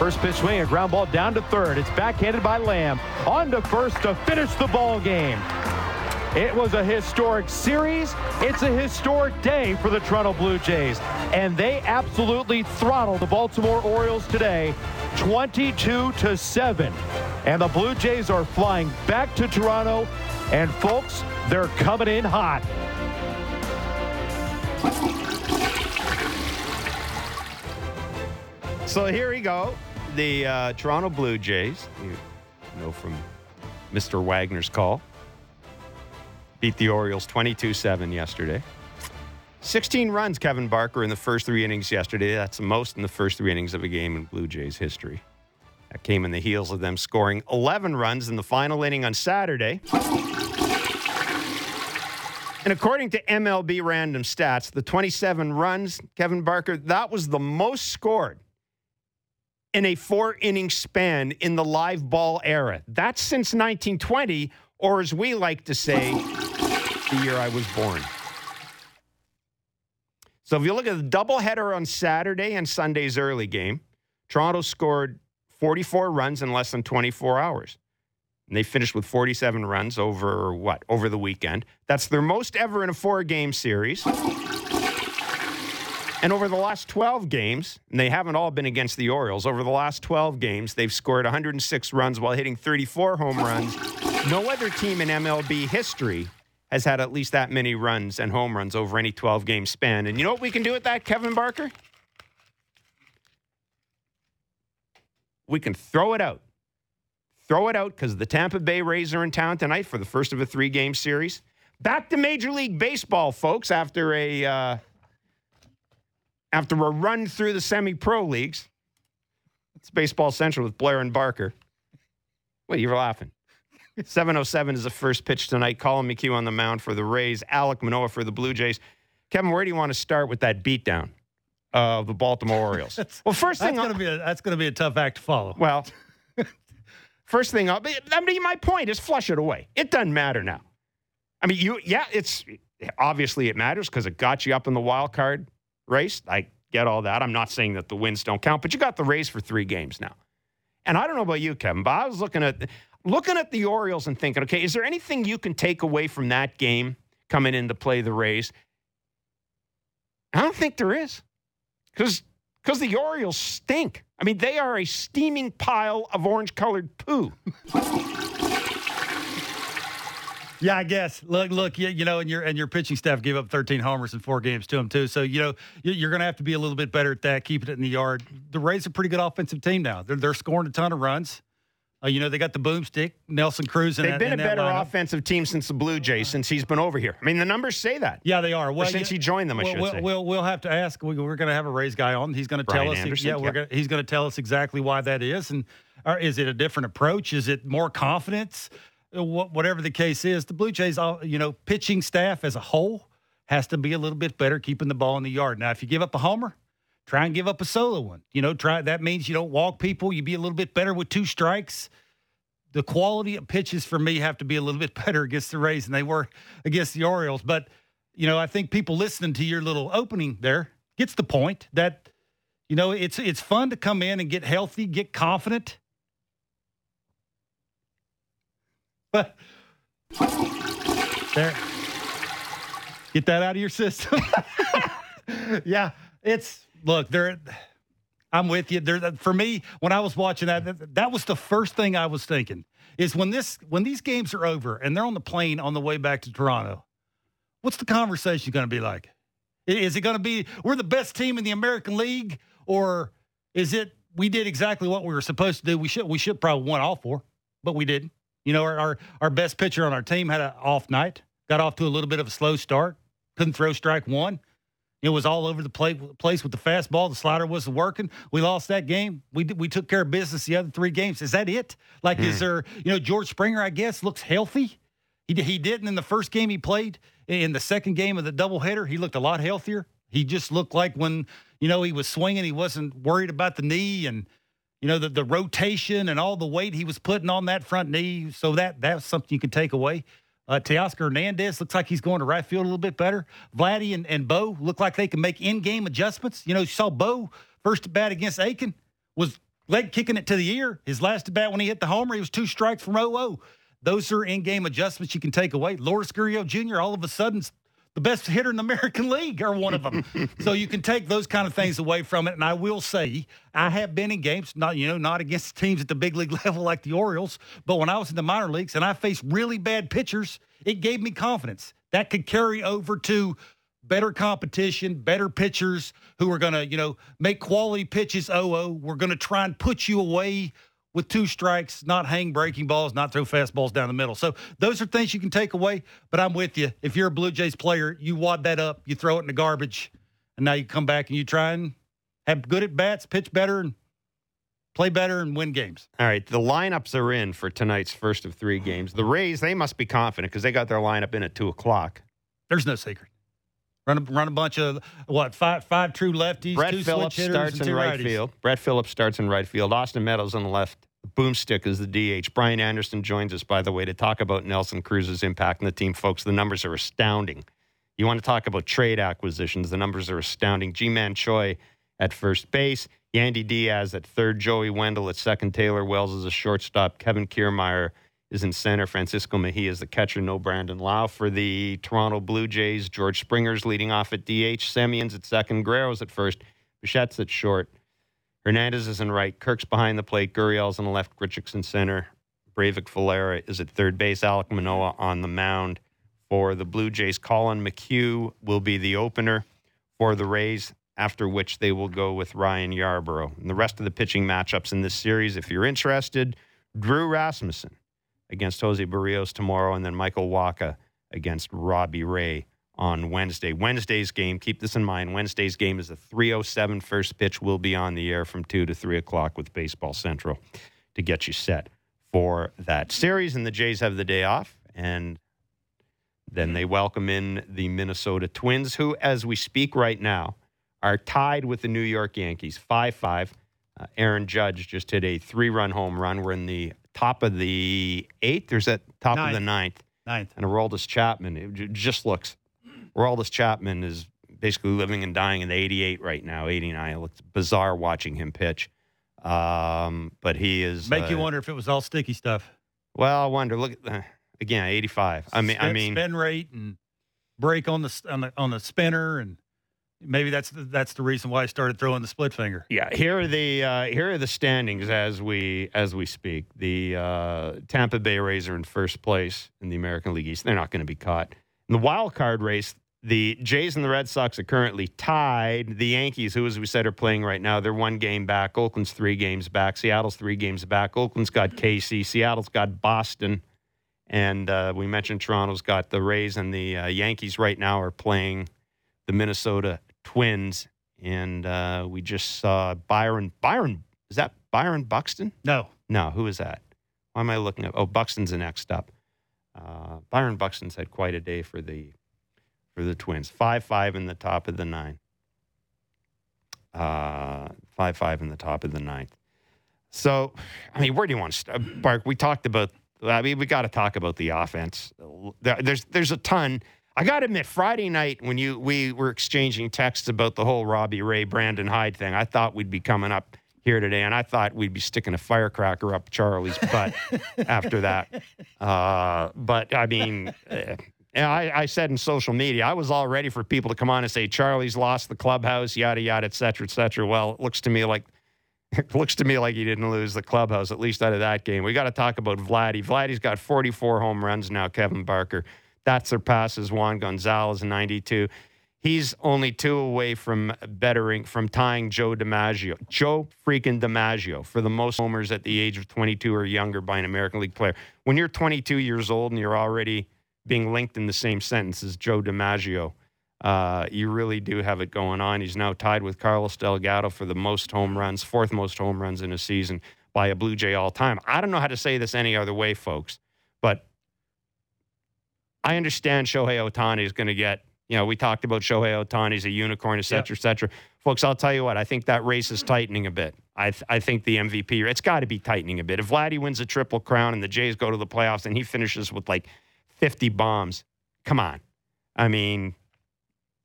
First pitch swing, a ground ball down to third. It's backhanded by Lamb. On to first to finish the ball game. It was a historic series. It's a historic day for the Toronto Blue Jays. And they absolutely throttled the Baltimore Orioles today 22 to 7. And the Blue Jays are flying back to Toronto. And folks, they're coming in hot. So here we go. The uh, Toronto Blue Jays, you know from Mr. Wagner's call, beat the Orioles 22 7 yesterday. 16 runs, Kevin Barker, in the first three innings yesterday. That's the most in the first three innings of a game in Blue Jays history. That came in the heels of them scoring 11 runs in the final inning on Saturday. And according to MLB random stats, the 27 runs, Kevin Barker, that was the most scored in a four inning span in the live ball era. That's since 1920, or as we like to say, the year I was born. So if you look at the doubleheader on Saturday and Sunday's early game, Toronto scored 44 runs in less than 24 hours. And they finished with 47 runs over what? Over the weekend. That's their most ever in a four game series. And over the last 12 games, and they haven't all been against the Orioles, over the last 12 games, they've scored 106 runs while hitting 34 home runs. No other team in MLB history has had at least that many runs and home runs over any 12 game span. And you know what we can do with that, Kevin Barker? We can throw it out. Throw it out because the Tampa Bay Rays are in town tonight for the first of a three game series. Back to Major League Baseball, folks, after a. Uh, after a run through the semi pro leagues. It's Baseball Central with Blair and Barker. Wait, you're laughing. 707 is the first pitch tonight. Collin McHugh on the mound for the Rays, Alec Manoah for the Blue Jays. Kevin, where do you want to start with that beatdown of the Baltimore Orioles? well, first thing that's going to be a, that's going to be a tough act to follow. Well, first thing up, I mean, my point is flush it away. It doesn't matter now. I mean, you yeah, it's obviously it matters because it got you up in the wild card race. I get all that. I'm not saying that the wins don't count, but you got the Rays for three games now. And I don't know about you, Kevin, but I was looking at looking at the Orioles and thinking, okay, is there anything you can take away from that game coming in to play the Rays? I don't think there is. Because because the Orioles stink. I mean, they are a steaming pile of orange colored poo. Yeah, I guess. Look, look, you, you know, and your and your pitching staff gave up 13 homers in four games to them too. So you know you're going to have to be a little bit better at that, keeping it in the yard. The Rays are a pretty good offensive team now. They're they're scoring a ton of runs. Uh, you know, they got the boomstick, Nelson Cruz. They've that, been a better lineup. offensive team since the Blue Jays, since he's been over here. I mean, the numbers say that. Yeah, they are. Well, since he joined them, I we'll, should we'll, say. We'll, we'll have to ask. We, are going to have a Rays guy on. He's going to tell us. Anderson, yeah, we're Gonna, he's going to tell us exactly why that is, and or is it a different approach? Is it more confidence? Uh, whatever the case is, the Blue Jays, you know, pitching staff as a whole has to be a little bit better keeping the ball in the yard. Now, if you give up a homer, try and give up a solo one. You know, try that means you don't walk people. You be a little bit better with two strikes. The quality of pitches for me have to be a little bit better against the Rays than they were against the Orioles. But you know, I think people listening to your little opening there gets the point that you know it's it's fun to come in and get healthy, get confident But there, get that out of your system. yeah, it's look there. I'm with you. There, for me, when I was watching that, that was the first thing I was thinking is when this when these games are over and they're on the plane on the way back to Toronto, what's the conversation going to be like? Is it going to be we're the best team in the American League, or is it we did exactly what we were supposed to do? We should we should probably won all four, but we didn't. You know, our, our, our best pitcher on our team had an off night, got off to a little bit of a slow start, couldn't throw strike one. It was all over the place with the fastball. The slider wasn't working. We lost that game. We we took care of business the other three games. Is that it? Like, mm. is hmm. there? You know, George Springer, I guess, looks healthy. He he didn't in the first game he played. In the second game of the doubleheader, he looked a lot healthier. He just looked like when you know he was swinging, he wasn't worried about the knee and you know, the, the rotation and all the weight he was putting on that front knee. So that that's something you can take away. Uh, Teoscar Hernandez looks like he's going to right field a little bit better. Vladdy and, and Bo look like they can make in-game adjustments. You know, you saw Bo first at bat against Akin was leg kicking it to the ear. His last at bat when he hit the homer, he was two strikes from 0 Those are in game adjustments you can take away. Lourdes Gurriel Jr., all of a sudden, the best hitter in the American League, or one of them. so you can take those kind of things away from it. And I will say, I have been in games, not you know, not against teams at the big league level like the Orioles, but when I was in the minor leagues and I faced really bad pitchers, it gave me confidence that could carry over to better competition, better pitchers who are going to, you know, make quality pitches. Oh, oh, we're going to try and put you away with two strikes, not hang breaking balls, not throw fastballs down the middle. So those are things you can take away. But I'm with you. If you're a Blue Jays player, you wad that up, you throw it in the garbage, and now you come back and you try and have good at bats, pitch better, and play better and win games. All right, the lineups are in for tonight's first of three games. The Rays, they must be confident because they got their lineup in at two o'clock. There's no secret. Run a, run a bunch of what five five true lefties. Brett two Phillips switch hitters, starts and in right righties. field. Brett Phillips starts in right field. Austin Meadows on the left. Boomstick is the DH. Brian Anderson joins us, by the way, to talk about Nelson Cruz's impact on the team. Folks, the numbers are astounding. You want to talk about trade acquisitions? The numbers are astounding. Ji-Man Choi at first base. Yandy Diaz at third. Joey Wendle at second. Taylor Walls is a shortstop. Kevin Kiermaier is in center. Francisco Mejia is the catcher. No Brandon Lowe for the Toronto Blue Jays. George Springer's leading off at DH. Semien's at second. Guerrero's at first. Bichette's at short. Hernandez is in right. Kirk's behind the plate. Gurriel's on the left. Grichuk's in center. Breyvic Valera is at third base. Alec Manoah on the mound for the Blue Jays. Collin McHugh will be the opener for the Rays, after which they will go with Ryan Yarbrough. And the rest of the pitching matchups in this series, if you're interested, Drew Rasmussen against Jose Berrios tomorrow, and then Michael Wacha against Robbie Ray on Wednesday. Wednesday's game, keep this in mind, Wednesday's game is a 307 first pitch will be on the air from 2 to 3 o'clock with Baseball Central to get you set for that series. And the Jays have the day off, and then they welcome in the Minnesota Twins, who, as we speak right now, are tied with the New York Yankees 5 5. Uh, Aaron Judge just hit a three run home run. We're in the top of the eighth, or is that top of the ninth? Ninth. And Aroldis Chapman, it just looks, Aroldis Chapman is basically living and dying in the 88 right now, 89. It looks bizarre watching him pitch. Um, but he is. Make you uh, wonder if it was all sticky stuff. Well, I wonder. Look at uh, again, 85. I mean, I mean, spin rate and break on the on the on the spinner, and maybe that's the, that's the reason why I started throwing the split finger. Yeah, here are the uh, here are the standings as we as we speak. The uh, Tampa Bay Rays are in first place in the American League East. They're not going to be caught. In the wild card race, the Jays and the Red Sox are currently tied. The Yankees, who as we said are playing right now, they're one game back. Oakland's three games back. Seattle's three games back. Oakland's got KC. Seattle's got Boston. And uh, we mentioned Toronto's got the Rays and the uh, Yankees right now are playing the Minnesota Twins. And uh, we just saw Byron. Byron, is that Byron Buxton? No, No, who is that? Why am I looking at? Oh, Buxton's the next up. Uh, Byron Buxton's had quite a day for the for the Twins. Five five in the top of the nine. Uh, five five in the top of the ninth. So, I mean, where do you want to start, Bark? We talked about. I mean, we got to talk about the offense. There- There's there's a ton. I got to admit, Friday night when you we were exchanging texts about the whole Robbie Ray, Brandon Hyde thing, I thought we'd be coming up here today, and I thought we'd be sticking a firecracker up Charlie's butt after that. Uh, but I mean, uh, I, I said in social media, I was all ready for people to come on and say Charlie's lost the clubhouse, yada yada, et cetera, et cetera. Well, it looks to me like it looks to me like he didn't lose the clubhouse, at least out of that game. We got to talk about Vladdy. Vladdy's got 44 home runs now, Kevin Barker. That surpasses Juan Gonzalez, in 92. He's only two away from bettering, from tying Joe DiMaggio. Joe freaking DiMaggio for the most homers at the age of 22 or younger by an American League player. When you're 22 years old and you're already being linked in the same sentence as Joe DiMaggio, uh, you really do have it going on. He's now tied with Carlos Delgado for the most home runs, fourth most home runs in a season by a Blue Jay all time. I don't know how to say this any other way, folks, but I understand Shohei Ohtani is going to get, you know, we talked about Shohei Ohtani's a unicorn, et cetera, et cetera. Folks, I'll tell you what, I think that race is tightening a bit. I, th- I think the MVP, it's got to be tightening a bit. If Vladdy wins a triple crown and the Jays go to the playoffs and he finishes with like 50 bombs, come on. I mean,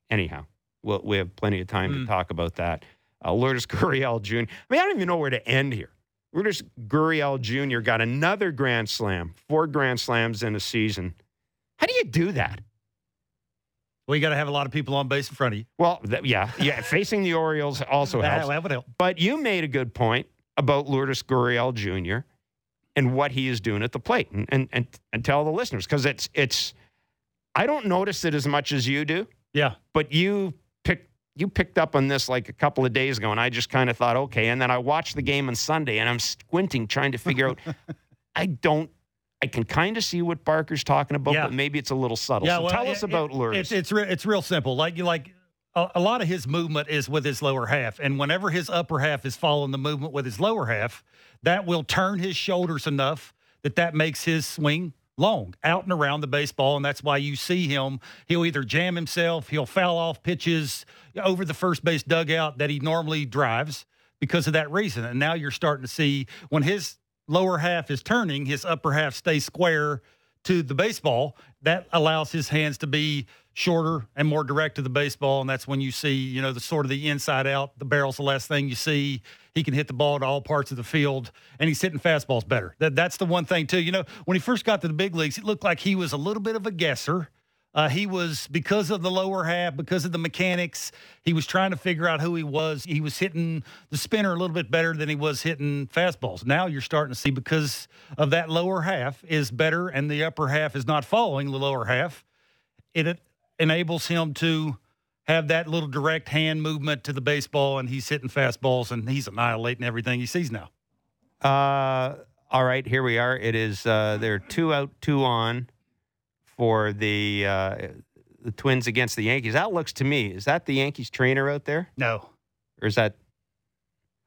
anyhow, we'll, we have plenty of time to Mm. talk about that. Uh, Lourdes Gurriel Jr. I mean, I don't even know where to end here. Lourdes Gurriel Jr. got another Grand Slam, four Grand Slams in a season. How do you do that? Well, you got to have a lot of people on base in front of you. Well, th- yeah, yeah. facing the Orioles also helps. that would help. But you made a good point about Lourdes Gurriel Jr. and what he is doing at the plate, and and and, and tell the listeners because it's it's. I don't notice it as much as you do, Yeah. but you picked you picked up on this like a couple of days ago, and I just kind of thought, okay. And then I watched the game on Sunday, and I'm squinting trying to figure out. I don't. I can kind of see what Barker's talking about, Yeah. but maybe it's a little subtle. Yeah, so well, tell it- us about it, Lourdes. It's it's, re- it's real simple. Like you like a, a lot of his movement is with his lower half, and whenever his upper half is following the movement with his lower half, that will turn his shoulders enough that that makes his swing long out and around the baseball, and that's why you see him. He'll either jam himself, he'll foul off pitches over the first base dugout that he normally drives because of that reason. And now you're starting to see when his lower half is turning, his upper half stays square to the baseball. That allows his hands to be shorter and more direct to the baseball. And that's when you see, you know, the sort of the inside out. The barrel's the last thing you see. He can hit the ball to all parts of the field, and he's hitting fastballs better. That, that's the one thing, too. You know, when he first got to the big leagues, it looked like he was a little bit of a guesser. Uh, he was because of the lower half, because of the mechanics. He was trying to figure out who he was. He was hitting the spinner a little bit better than he was hitting fastballs. Now you're starting to see because of that lower half is better, and the upper half is not following the lower half. It enables him to have that little direct hand movement to the baseball, and he's hitting fastballs, and he's annihilating everything he sees now. Uh, all right, here we are. It is uh, they're two out, two on for the uh, the Twins against the Yankees. That looks to me is that the Yankees trainer out there, No, or is that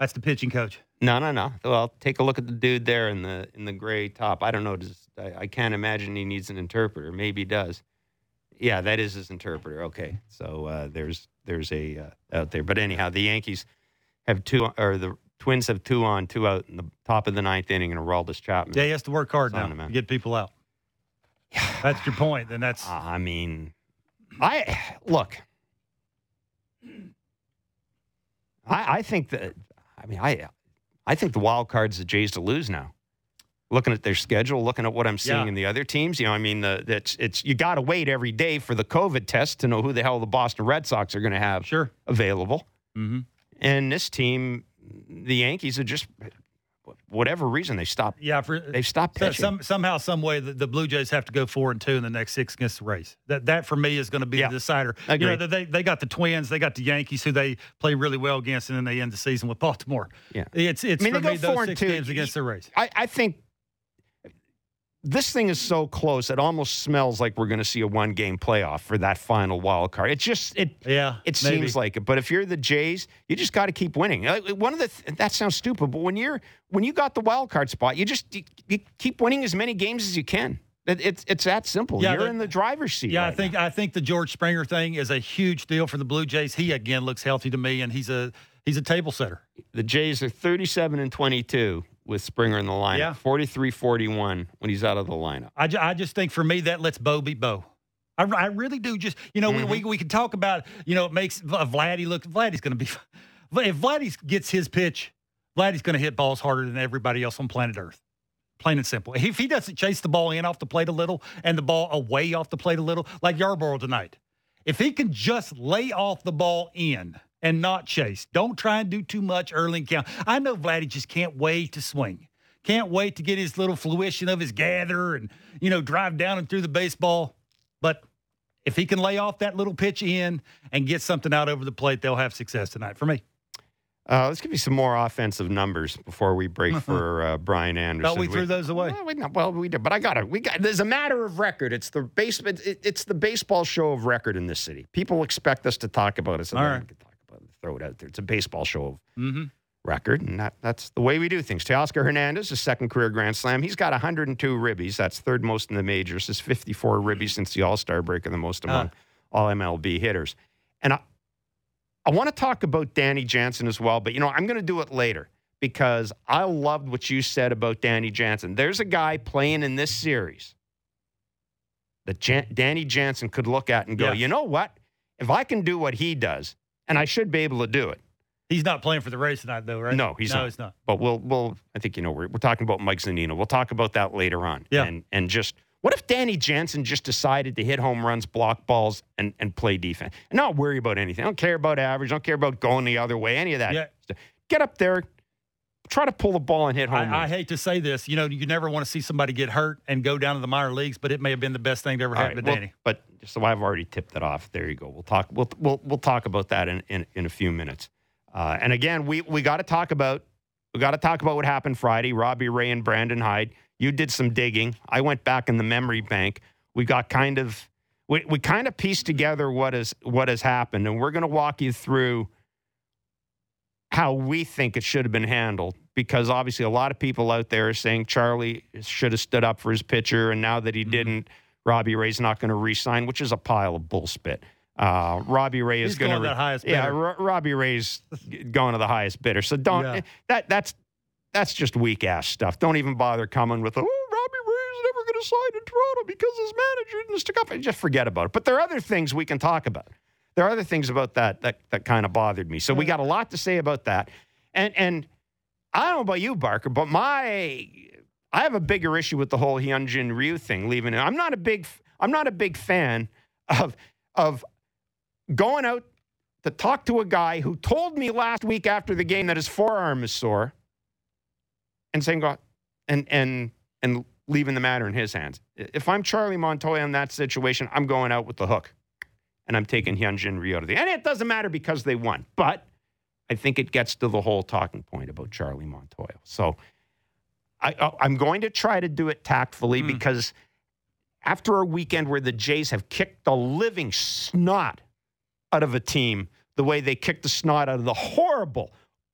that's the pitching coach. no, no, no? Well, take a look at the dude there in the in the gray top. I don't know. Does, I, I can't imagine he needs an interpreter. Maybe he does. Yeah, that is his interpreter. Okay, so uh, there's there's a uh, out there. But anyhow, the Yankees have two, or the Twins have two on, two out in the top of the ninth inning, and Aroldis Chapman. Yeah, he has to work hard now to get people out. That's your point, and that's I mean, I look. I I think that I mean I I think the wild card's the Jays to lose now. Looking at their schedule, looking at what I'm seeing Yeah. in the other teams, you know, I mean, the, it's it's you got to wait every day for the COVID test to know who the hell the Boston Red Sox are going to have sure. available. Mm-hmm. And this team, the Yankees, are just whatever reason they stopped. Yeah, for They've stopped pitching. some somehow, some way, the, the Blue Jays have to go four and two in the next six against the Rays. That that for me is going to be Yeah. the decider. I You know, agree. they they got the Twins, they got the Yankees, who they play really well against, and then they end the season with Baltimore. Yeah. it's it's I mean, for they me those six two. games against the Rays. I, I think this thing is so close it almost smells like we're going to see a one game playoff for that final wild card. It just it Yeah, it maybe. seems like it. But if you're the Jays, you just got to keep winning. Uh, One of the th- that sounds stupid, but when you're when you got the wild card spot, you just you, you keep winning as many games as you can. It, it's it's that simple. Yeah, you're the- in the driver's seat. Yeah, I think now. I think the George Springer thing is a huge deal for the Blue Jays. He again looks healthy to me, and he's a he's a table setter. the Jays are 37 and 22 with Springer in the lineup. Yeah. 43-41 when he's out of the lineup. I, ju- I just think for me that lets Bo be Bo. I, I really do. Just you know, Mm-hmm. we, we we can talk about you know it makes V- Vladdy look. Vladdy's going to be if Vladdy gets his pitch, Vladdy's going to hit balls harder than everybody else on planet Earth. Plain and simple. If he doesn't chase the ball in off the plate a little and the ball away off the plate a little, like Yarbrough tonight, if he can just lay off the ball in and not chase, don't try and do too much early in count. I know Vladdy just can't wait to swing. Can't wait to get his little fruition of his gather and, you know, drive down and through the baseball. But if he can lay off that little pitch in and get something out over the plate, they'll have success tonight for me. Uh, let's give you some more offensive numbers before we break for uh, Brian Anderson. Thought we threw those away. Well, we, well, we did, but I got it. We got. There's a matter of record. It's the base. It, it's the baseball show of record in this city. People expect us to talk about it. So All right. Throw it out there. It's a baseball show of Mm-hmm. record, and that, that's the way we do things. Teoscar Hernandez, his second career Grand Slam. He's got 102 ribbies. That's third most in the majors. His 54 ribbies since the All Star break, and the most among all MLB hitters. And I, I want to talk about Danny Jansen as well, but you know I'm going to do it later because I loved what you said about Danny Jansen. There's a guy playing in this series that Jan- Danny Jansen could look at and go, Yeah. you know what? If I can do what he does, and I should be able to do it. He's not playing for the Rays tonight, though, right? No, he's no, not. he's not. But we'll we'll I think you know we're we're talking about Mike Zunino. We'll talk about that later on. Yeah. And and just what if Danny Jansen just decided to hit home runs, block balls, and and play defense, and not worry about anything? I don't care about average. I don't care about going the other way. Any of that. Yeah. Get up there, try to pull the ball and hit home. I, I hate to say this. You know, you never want to see somebody get hurt and go down to the minor leagues, but it may have been the best thing to ever All happen right, to well, Danny. but so I've already tipped it off. There you go. We'll talk. We'll we'll we'll talk about that in in, in a few minutes. Uh, and again, we we got to talk about we got to talk about what happened Friday. Robbie Ray and Brandon Hyde. You did some digging. I went back in the memory bank. We got kind of we we kind of pieced together what is what has happened, and we're going to walk you through how we think it should have been handled. Because obviously, a lot of people out there are saying Charlie should have stood up for his pitcher, and now that he Mhm. didn't, Robbie Ray's not going to re-sign, which is a pile of bullspit. Uh, Robbie Ray is He's going going to that highest yeah, bidder. Ro- Robbie Ray's going to the highest bidder. So don't Yeah. that that's that's just weak ass stuff. Don't even bother coming with oh Robbie Ray's never going to sign in Toronto because his manager didn't stick up. Just forget about it. But there are other things we can talk about. There are other things about that that that kind of bothered me. So we got a lot to say about that. And and I don't know about you, Barker, but my I have a bigger issue with the whole Hyunjin Ryu thing leaving it. I'm not a big I'm not a big fan of of going out to talk to a guy who told me last week after the game that his forearm is sore and saying go and and and leaving the matter in his hands. If I'm Charlie Montoya in that situation, I'm going out with the hook. And I'm taking Hyunjin the and it doesn't matter because they won. But I think it gets to the whole talking point about Charlie Montoya. So I, I- I'm going to try to do it tactfully Mm. because after a weekend where the Jays have kicked the living snot out of a team the way they kicked the snot out of the horrible,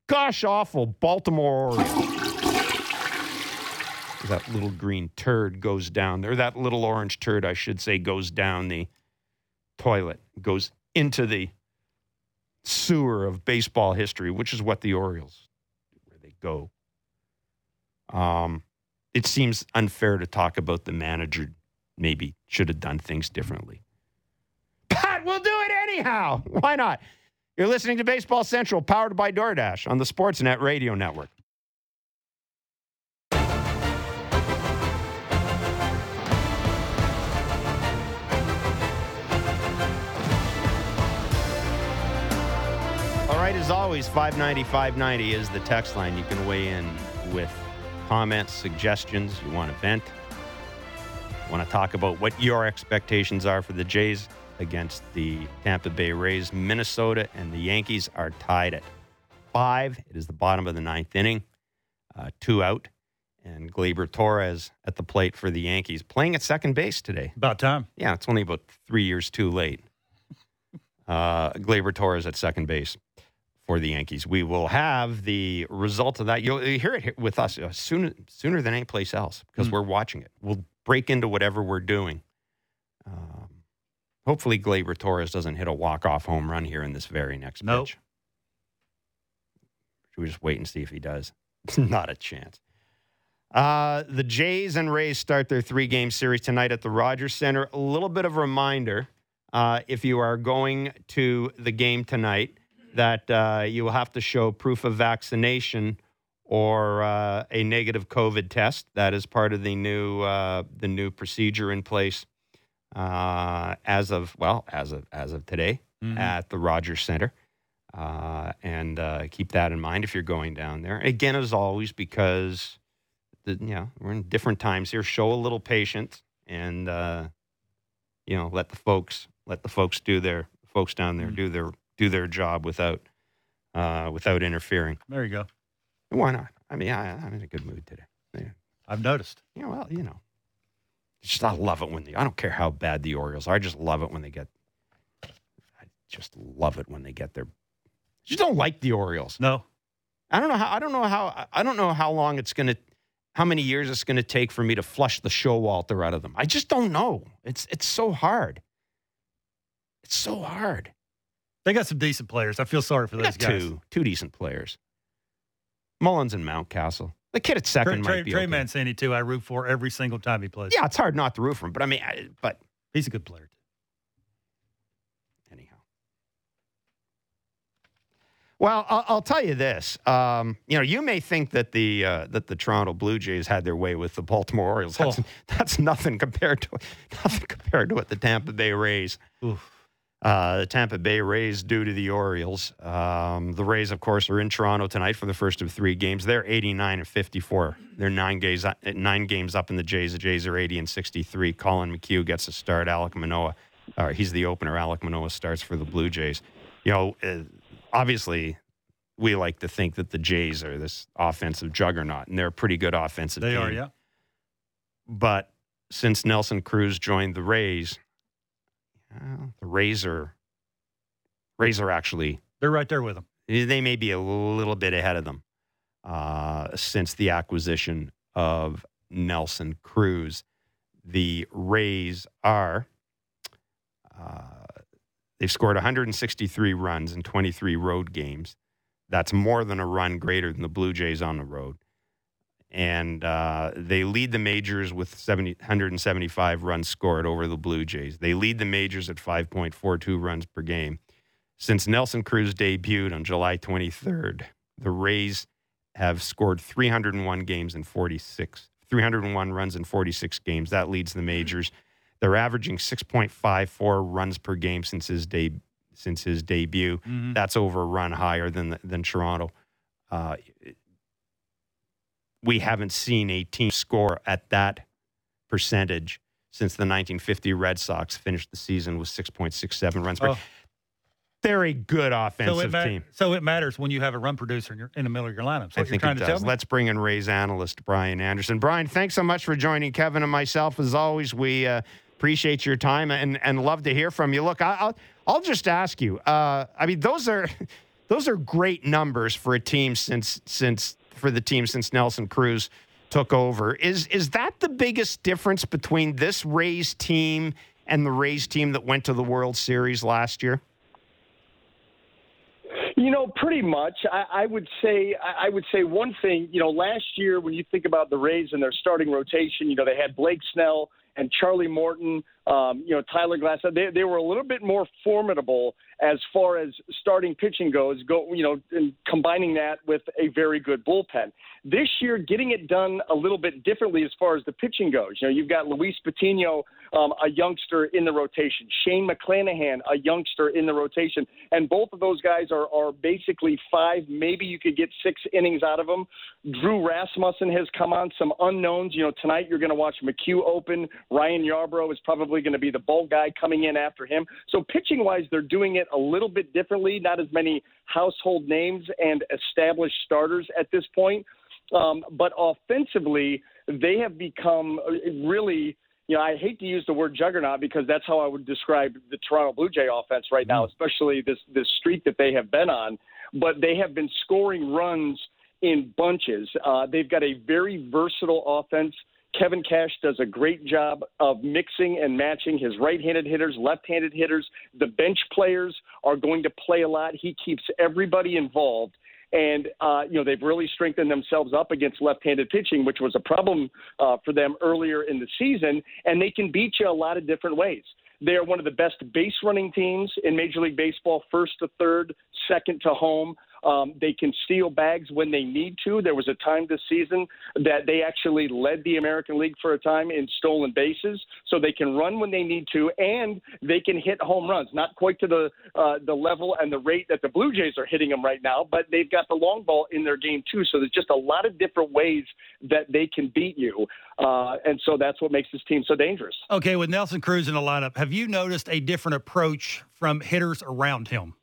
gosh awful Baltimore Orioles. that little green turd goes down there. That little orange turd, I should say, goes down the toilet, goes into the sewer of baseball history, which is what the Orioles, where they go. Um, it seems unfair to talk about the manager maybe should have done things differently. But we'll do it anyhow. Why not? You're listening to Baseball Central, powered by DoorDash on the Sportsnet Radio Network. Right, as always, 590 590 is the text line. You can weigh in with comments, suggestions. You want to vent, want to talk about what your expectations are for the Jays against the Tampa Bay Rays. Minnesota and the Yankees are tied at five. It is the bottom of the ninth inning, uh, two out. And Gleyber Torres at the plate for the Yankees, playing at second base today. About time. Yeah, it's only about three years too late. Uh, Gleyber Torres at second base for the Yankees. We will have the result of that. You'll hear it with us uh, sooner, sooner than any place else because Mm. we're watching it. We'll break into whatever we're doing. Um, hopefully, Gleyber Torres doesn't hit a walk-off home run here in this very next Nope. pitch. Should we just wait and see if he does? Not a chance. Uh, the Jays and Rays start their three game series tonight at the Rogers Center. A little bit of a reminder uh, if you are going to the game tonight, that uh, you will have to show proof of vaccination or uh, a negative COVID test. That is part of the new uh, the new procedure in place uh, as of well as of as of today Mhm. at the Rogers Center. Uh, and uh, keep that in mind if you're going down there. Again, as always, because the, you know we're in different times here. Show a little patience, and uh, you know let the folks let the folks do their folks down there Mm. do their do their job without uh, without interfering. There you go. Why not? I mean, I, I'm in a good mood today. I've noticed. Yeah, well, you know, just I love it when the I don't care how bad the Orioles are. I just love it when they get. I just love it when they get their. You don't like the Orioles. No. I don't know how. I don't know how. I don't know how long it's going to. How many years it's going to take for me to flush the Showalter out of them? I just don't know. It's it's so hard. It's so hard. They got some decent players. I feel sorry for They those guys. two two decent players. Mullins and Mountcastle. The kid at second Trey, might Trey, be Trey okay. Mancini, too, I root for every single time he plays. Yeah, it's hard not to root for him, but I mean, I, but He's a good player. anyhow. Well, I'll, I'll tell you this. Um, you know, you may think that the uh, that the Toronto Blue Jays had their way with the Baltimore Orioles. That's, Oh. that's nothing compared to nothing compared to what the Tampa Bay Rays. Oof. Uh, the Tampa Bay Rays do to the Orioles. Um, the Rays, of course, are in Toronto tonight for the first of three games. They're 89 and 54. They're nine games nine games up in the Jays. The Jays are 80 and 63. Collin McHugh gets a start. Alec Manoah, uh, he's the opener. Alec Manoah starts for the Blue Jays. You know, uh, obviously, we like to think that the Jays are this offensive juggernaut, and they're a pretty good offensive team. They team. are, yeah. But since Nelson Cruz joined the Rays, uh, the Rays are actually They're right there with them. they may be a little bit ahead of them uh, since the acquisition of Nelson Cruz. The Rays are uh, they've scored 163 runs in 23 road games. That's more than a run greater than the Blue Jays on the road. And uh, they lead the majors with 70, 175 runs scored over the Blue Jays. They lead the majors at 5.42 runs per game. Since Nelson Cruz debuted on July 23rd, the Rays have scored 301 games in 46, 301 runs in 46 games. That leads the majors. They're averaging 6.54 runs per game since his de- since his debut. Mhm. That's over a run higher than than Toronto. Uh, we haven't seen a team score at that percentage since the 1950 Red Sox finished the season with 6.67 runs per. Oh. They're a good So offensive it, ma- team. so it matters when you have a run producer in, your, in the middle of your lineup. So I think trying it does. Let's bring in Ray's analyst, Brian Anderson. Brian, thanks so much for joining Kevin and myself. As always, we uh, appreciate your time and, and love to hear from you. Look, I, I'll, I'll just ask you. Uh, I mean, those are those are great numbers for a team since since for the team since Nelson Cruz took over. Is is that the biggest difference between this Rays team and the Rays team that went to the World Series last year? You know, pretty much. I, I would say I, I would say one thing. You know, last year when you think about the Rays and their starting rotation, you know they had Blake Snell and Charlie Morton. Um, you know, Tyler Glass. They they were a little bit more formidable as far as starting pitching goes. Go, you know, and combining that with a very good bullpen. This year, getting it done a little bit differently as far as the pitching goes. You know, you've got Luis Patino, um, a youngster in the rotation. Shane McClanahan, a youngster in the rotation, and both of those guys are are basically five. Maybe you could get six innings out of them. Drew Rasmussen has come on. Some unknowns. You know, tonight you're going to watch McHugh open. Ryan Yarbrough is probably going to be the bulk guy coming in after him. So pitching wise, they're doing it a little bit differently. Not as many household names and established starters at this point. Um, but offensively, they have become uh, really. You know, I hate to use the word juggernaut because that's how I would describe the Toronto Blue Jay offense right now, especially this this streak that they have been on. But they have been scoring runs in bunches. Uh, they've got a very versatile offense. Kevin Cash does a great job of mixing and matching his right-handed hitters, left-handed hitters. The bench players are going to play a lot. He keeps everybody involved. And, uh, you know, they've really strengthened themselves up against left handed pitching, which was a problem uh, for them earlier in the season. And they can beat you a lot of different ways. They are one of the best base running teams in Major League Baseball, first to third, second to home. Um, they can steal bags when they need to. There was a time this season that they actually led the American League for a time in stolen bases, so they can run when they need to, and they can hit home runs. Not quite to the uh, the level and the rate that the Blue Jays are hitting them right now, but they've got the long ball in their game too. So there's just a lot of different ways that they can beat you, uh, and so that's what makes this team so dangerous. Okay, with Nelson Cruz in the lineup, have you noticed a different approach from hitters around him?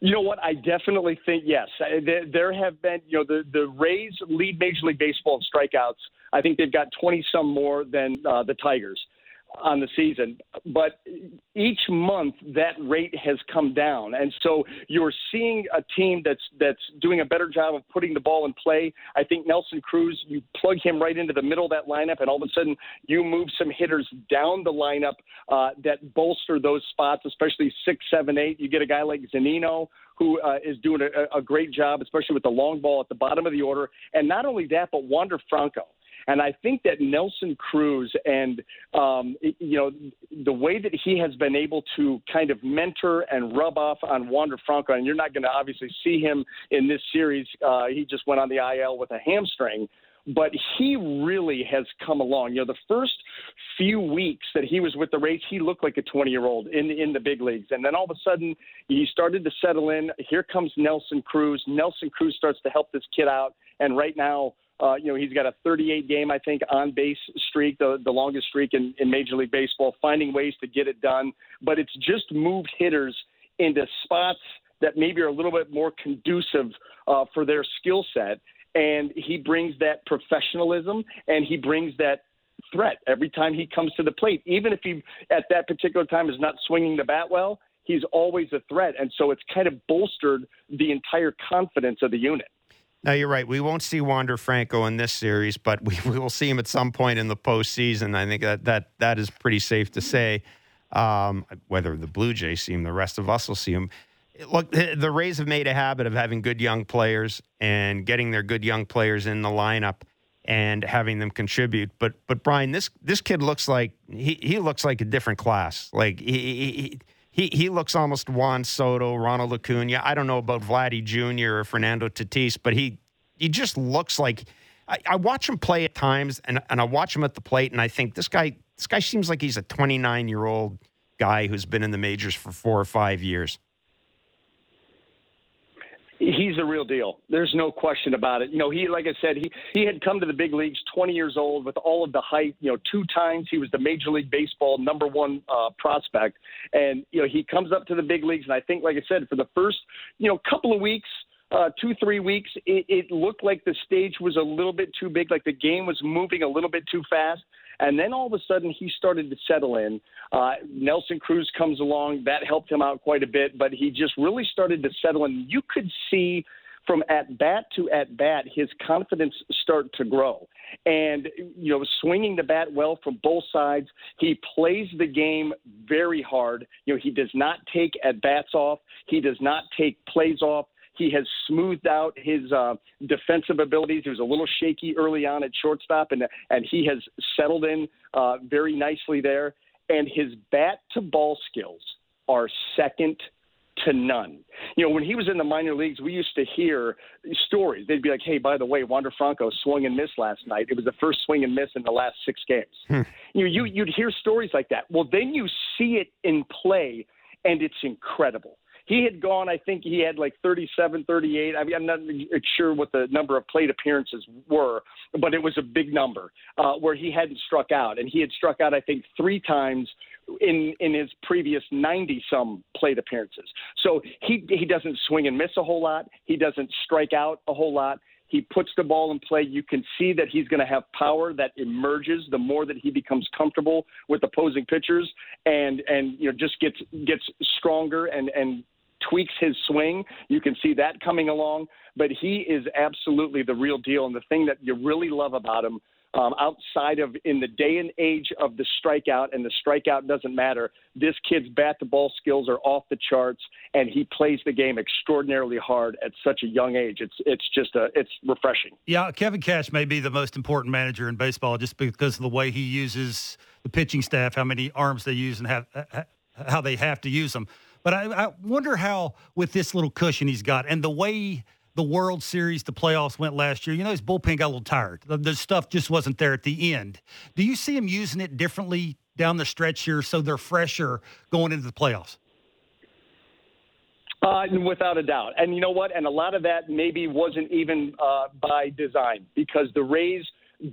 You know what? I definitely think yes. There, there have been, you know, the the Rays lead Major League Baseball in strikeouts. I think they've got 20 some more than uh, the Tigers on the season. But each month that rate has come down, and so you're seeing a team that's that's doing a better job of putting the ball in play. I think Nelson Cruz, you plug him right into the middle of that lineup, and all of a sudden you move some hitters down the lineup uh, that bolster those spots, especially six, seven, eight. You get a guy like Zunino who uh, is doing a, a great job, especially with the long ball at the bottom of the order. And not only that, but Wander Franco. And I think that Nelson Cruz and um, you know the way that he has been able to kind of mentor and rub off on Wander Franco, and you're not going to obviously see him in this series. Uh, he just went on the IL with a hamstring but he really has come along. You know, the first few weeks that he was with the Rays, he looked like a 20 year old in in the big leagues, and then all of a sudden he started to settle in. Here comes Nelson Cruz. Nelson Cruz starts to help this kid out, and right now. Uh, you know, he's got a 38 game, I think, on base streak, the, the longest streak in, in Major League Baseball, finding ways to get it done. But it's just moved hitters into spots that maybe are a little bit more conducive uh, for their skill set and he brings that professionalism and he brings that threat every time he comes to the plate. Even if he at that particular time is not swinging the bat well, he's always a threat, and so it's kind of bolstered the entire confidence of the unit. Now you're right. We won't see Wander Franco in this series, but we, will see him at some point in the postseason. I think that that that is pretty safe to say. Um, whether the Blue Jays see him, the rest of us will see him look, the Rays have made a habit of having good young players and getting their good young players in the lineup and having them contribute. But but Brian, this this kid looks like he, he looks like a different class. Like he, he he looks almost Juan Soto, Ronald Acuna. I don't know about Vladdy Jr. or Fernando Tatis, but he he just looks like I, I watch him play at times and, and I watch him at the plate and I think this guy this guy seems like he's a 29 year old guy who's been in the majors for four or five years he's a real deal. There's no question about it. You know, he, like I said, he, he had come to the big leagues 20 years old with all of the hype. You know, two times he was the Major League Baseball number one uh, prospect. And, you know, he comes up to the big leagues. And I think, like I said, for the first, you know, couple of weeks, uh, two, three weeks, it, it looked like the stage was a little bit too big, like the game was moving a little bit too fast. And then all of a sudden, he started to settle in. Uh, Nelson Cruz comes along. That helped him out quite a bit, but he just really started to settle in. You could see from at bat to at bat his confidence start to grow. And, you know, swinging the bat well from both sides, he plays the game very hard. You know, he does not take at bats off, he does not take plays off. He has smoothed out his uh, defensive abilities. He was a little shaky early on at shortstop, and and he has settled in uh, very nicely there. And his bat to ball skills are second to none. You know, when he was in the minor leagues, we used to hear stories. They'd be like, "Hey, by the way, Wander Franco swung and missed last night. It was the first swing and miss in the last six games." Hmm. You know, you you'd hear stories like that. Well, then you see it in play, and it's incredible. He had gone, I think he had like 37, 38. I mean, I'm not sure what the number of plate appearances were, but it was a big number uh, where he hadn't struck out. And he had struck out, I think, three times in in his previous 90 some plate appearances. So he he doesn't swing and miss a whole lot. He doesn't strike out a whole lot. He puts the ball in play. You can see that he's going to have power that emerges the more that he becomes comfortable with opposing pitchers and and you know just gets gets stronger and and tweaks his swing. You can see that coming along, but he is absolutely the real deal. And the thing that you really love about him, um, outside of in the day and age of the strikeout, and the strikeout doesn't matter. This kid's bat to ball skills are off the charts, and he plays the game extraordinarily hard at such a young age. It's it's just a it's refreshing. Yeah, Kevin Cash may be the most important manager in baseball just because of the way he uses the pitching staff, how many arms they use, and have, how they have to use them. But I, I wonder how, with this little cushion he's got and the way the World Series, the playoffs went last year, you know, his bullpen got a little tired. The, the stuff just wasn't there at the end. Do you see him using it differently down the stretch here so they're fresher going into the playoffs? Uh, without a doubt. And you know what? And a lot of that maybe wasn't even uh, by design because the Rays,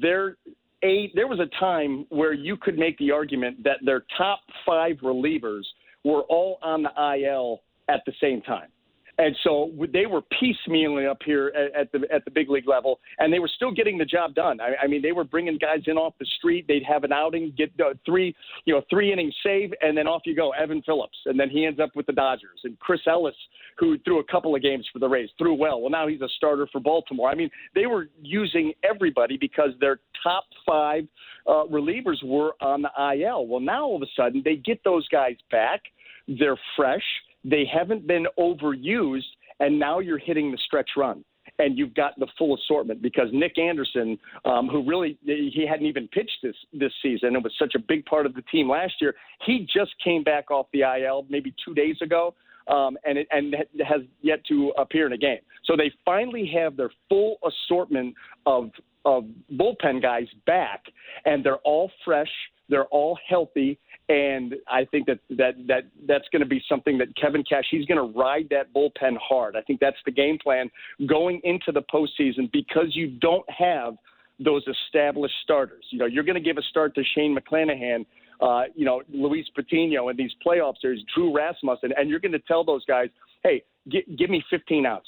their a, there was a time where you could make the argument that their top five relievers – were all on the IL at the same time. And so they were piecemealing up here at, the at the big league level, and they were still getting the job done. I, I mean, they were bringing guys in off the street. They'd have an outing, get uh, three, you know, three innings save, and then off you go. Evan Phillips, and then he ends up with the Dodgers. And Chris Ellis, who threw a couple of games for the Rays, threw well. Well, now he's a starter for Baltimore. I mean, they were using everybody because their top five uh, relievers were on the IL. Well, now all of a sudden they get those guys back they're fresh. They haven't been overused, and now you're hitting the stretch run. and you've got the full assortment because Nick Anderson, um, who really he hadn't even pitched this this season, and was such a big part of the team last year. He just came back off the IL maybe two days ago, um, and it, and has yet to appear in a game. So they finally have their full assortment of of bullpen guys back, and they're all fresh. They're all healthy, and I think that that that that's going to be something that Kevin Cash he's going to ride that bullpen hard. I think that's the game plan going into the postseason because you don't have those established starters. You know, you're going to give a start to Shane McClanahan, uh, you know, Luis Patino in these playoff series, Drew Rasmussen, and you're going to tell those guys, hey, g- give me 15 outs.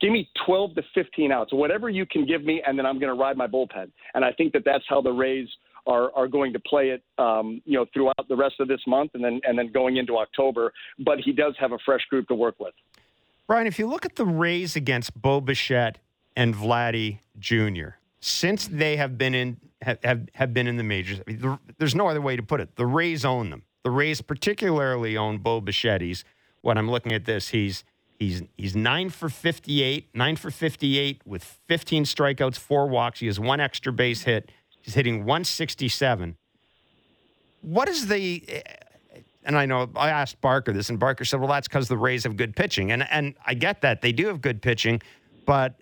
Give me 12 to 15 outs, whatever you can give me, and then I'm going to ride my bullpen. And I think that that's how the Rays – are are going to play it, um, you know, throughout the rest of this month and then and then going into October. But he does have a fresh group to work with. Brian, if you look at the Rays against Bo Bichette and Vladdy Jr. since they have been in have have been in the majors, I mean, there's no other way to put it. The Rays own them. The Rays particularly own Bo Bichette's. When I'm looking at this, he's He's he's nine for 58, nine for 58 with 15 strikeouts, four walks. He has one extra base hit. He's hitting 167. What is the and I know I asked Barker this, and Barker said, "Well, that's because the Rays have good pitching," and and I get that they do have good pitching, but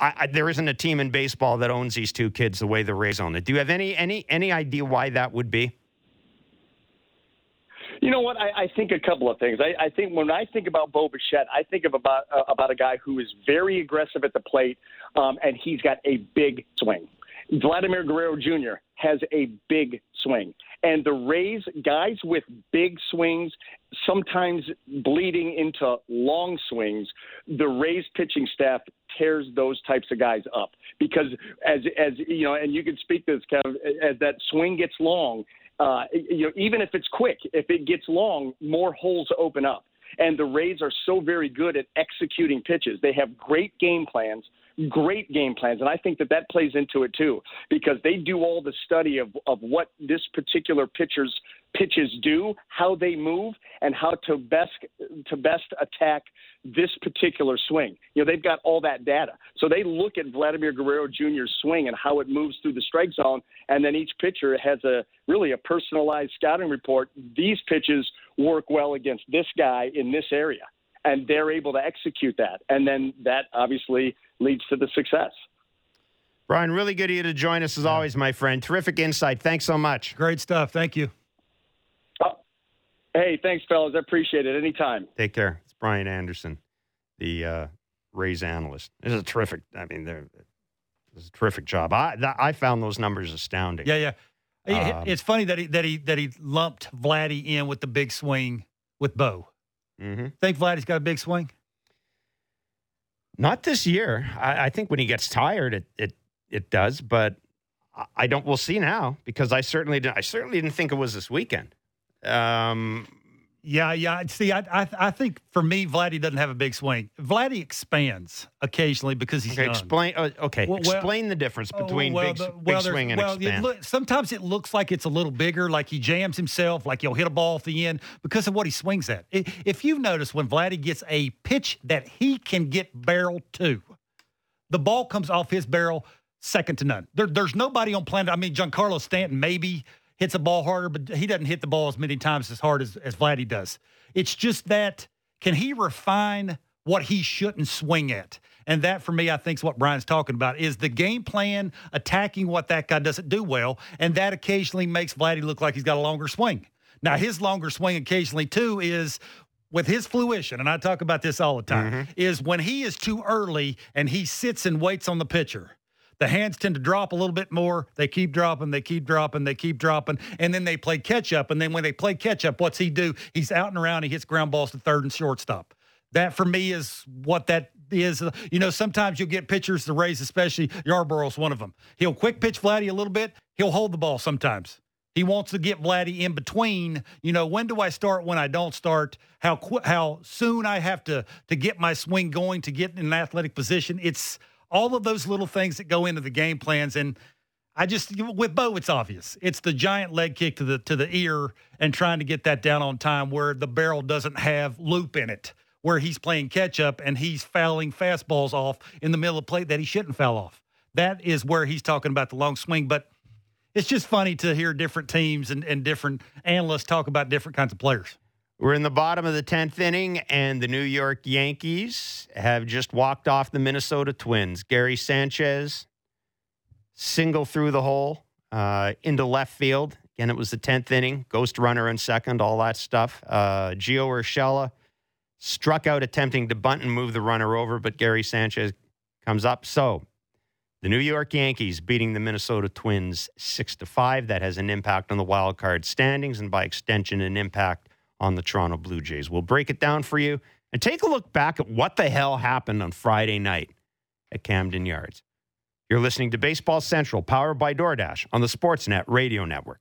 I, I, there isn't a team in baseball that owns these two kids the way the Rays own it. Do you have any any any idea why that would be? You know what? I, I think a couple of things. I, I think when I think about Bo Bichette, I think of about uh, about a guy who is very aggressive at the plate, um, and he's got a big swing. Vladimir Guerrero Jr. has a big swing. And the Rays, guys with big swings, sometimes bleeding into long swings, the Rays pitching staff tears those types of guys up because as as you know, and you can speak this, Kev, as that swing gets long, uh, you know, even if it's quick, if it gets long, more holes open up. And the Rays are so very good at executing pitches. They have great game plans great game plans. And I think that that plays into it too, because they do all the study of, of what this particular pitcher's pitches do, how they move, and how to best to best attack this particular swing. You know, they've got all that data. So they look at Vladimir Guerrero Jr.'s swing and how it moves through the strike zone, and then each pitcher has a really a personalized scouting report. These pitches work well against this guy in this area and they're able to execute that. And then that obviously leads to the success. Brian, really good of you to join us as always, my friend. Terrific insight. Thanks so much. Great stuff. Thank you. Oh, hey, thanks, fellas. I appreciate it. Anytime. Take care. It's Brian Anderson, the uh, Rays analyst. This is a terrific. I mean, they're, it's a terrific job. I I found those numbers astounding. Yeah, yeah. Um, it's funny that he that he that he lumped Vladdy in with the big swing with Bo. Mm-hmm. Think Vladdy's got a big swing? Not this year. I, I, think when he gets tired, it it it does. But I don't. We'll see now because I certainly didn't. I certainly didn't think it was this weekend. Um, yeah, yeah. See, I, I, I think for me, Vladdy doesn't have a big swing. Vladdy expands occasionally because he's okay. Young. Explain. Uh, okay, well, explain the difference oh, between well, big, the, well, big swing and well, expand. Look, sometimes it looks like it's a little bigger, like he jams himself, like he'll hit a ball off the end because of what he swings at. If you've noticed, when Vladdy gets a pitch that he can get barrel to, the ball comes off his barrel second to none. There, there's nobody on planet. I mean, Giancarlo Stanton maybe hits a ball harder, but he doesn't hit the ball as many times as hard as, as Vladdy does. It's just that can he refine what he shouldn't swing at? And that, for me, I think is what Brian's talking about is the game plan attacking what that guy doesn't do well. And that occasionally makes Vladdy look like he's got a longer swing. Now, his longer swing occasionally, too, is with his fruition, and I talk about this all the time, mm-hmm. is when he is too early and he sits and waits on the pitcher the hands tend to drop a little bit more. They keep dropping, they keep dropping, they keep dropping, and then they play catch up. And then when they play catch up, what's he do? He's out and around. He hits ground balls to third and shortstop. That for me is what that is. You know, sometimes you'll get pitchers, the Rays especially. Yarbrough's one of them. He'll quick pitch Vladdy a little bit. He'll hold the ball sometimes. He wants to get Vladdy in between. You know, when do I start? When I don't start? How qu- how soon I have to to get my swing going to get in an athletic position? It's all of those little things that go into the game plans. And I just with Bo, it's obvious. It's the giant leg kick to the to the ear and trying to get that down on time where the barrel doesn't have loop in it where he's playing catch up and he's fouling fastballs off in the middle of play that he shouldn't foul off. That is where he's talking about the long swing. But it's just funny to hear different teams and, and different analysts talk about different kinds of players. We're in the bottom of the 10th inning, and the New York Yankees have just walked off the Minnesota Twins. Gary Sanchez, single through the hole uh, into left field. Again, it was the 10th inning, ghost runner in second, all that stuff. Uh, Gio Urshela struck out attempting to bunt and move the runner over, but Gary Sanchez comes up. So the New York Yankees beating the Minnesota Twins 6 to 5. That has an impact on the wild card standings and by extension an impact on the Toronto Blue Jays. We'll break it down for you and take a look back at what the hell happened on Friday night at Camden Yards. You're listening to Baseball Central, powered by DoorDash on the Sportsnet Radio Network.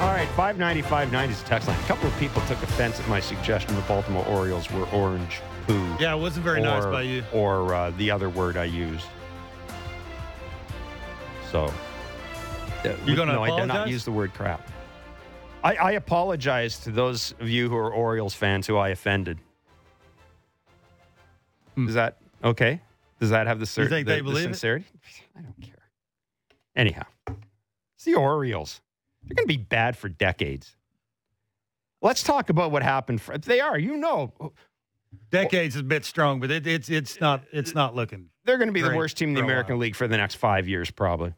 All right, 595.90 is the text line. A couple of people took offense at my suggestion the Baltimore Orioles were orange poo. Yeah, it wasn't very or, nice by you. Or uh, the other word I used. So, uh, You gonna no, I did not use the word crap. I, I apologize to those of you who are Orioles fans who I offended. Hmm. Is that okay? Does that have the, cer- the, the believe it? sincerity? I don't care. Anyhow, it's the Orioles. They're going to be bad for decades. Let's talk about what happened. For, they are, you know, Decades is a bit strong, but it, it's it's not it's not looking they're going to be the worst team in the American. League for the next five years, probably.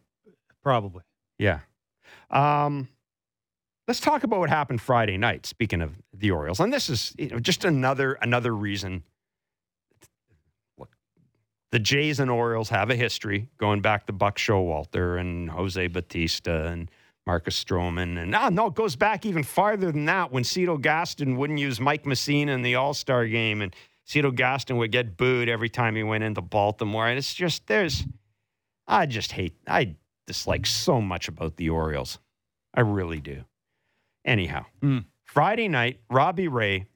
Probably. Yeah. Um, let's talk about what happened Friday night. Speaking of the Orioles, and this is you know, just another another reason. Look, the Jays and Orioles have a history going back to Buck Showalter and Jose Bautista and Marcus Stroman, and ah, no, it goes back even farther than that when Cito Gaston wouldn't use Mike Mussina in the All Star game, and Cito Gaston would get booed every time he went into Baltimore, and it's just there's, I just hate I dislike so much about the Orioles. I really do. Anyhow, Mm. Friday night, Robbie Ray,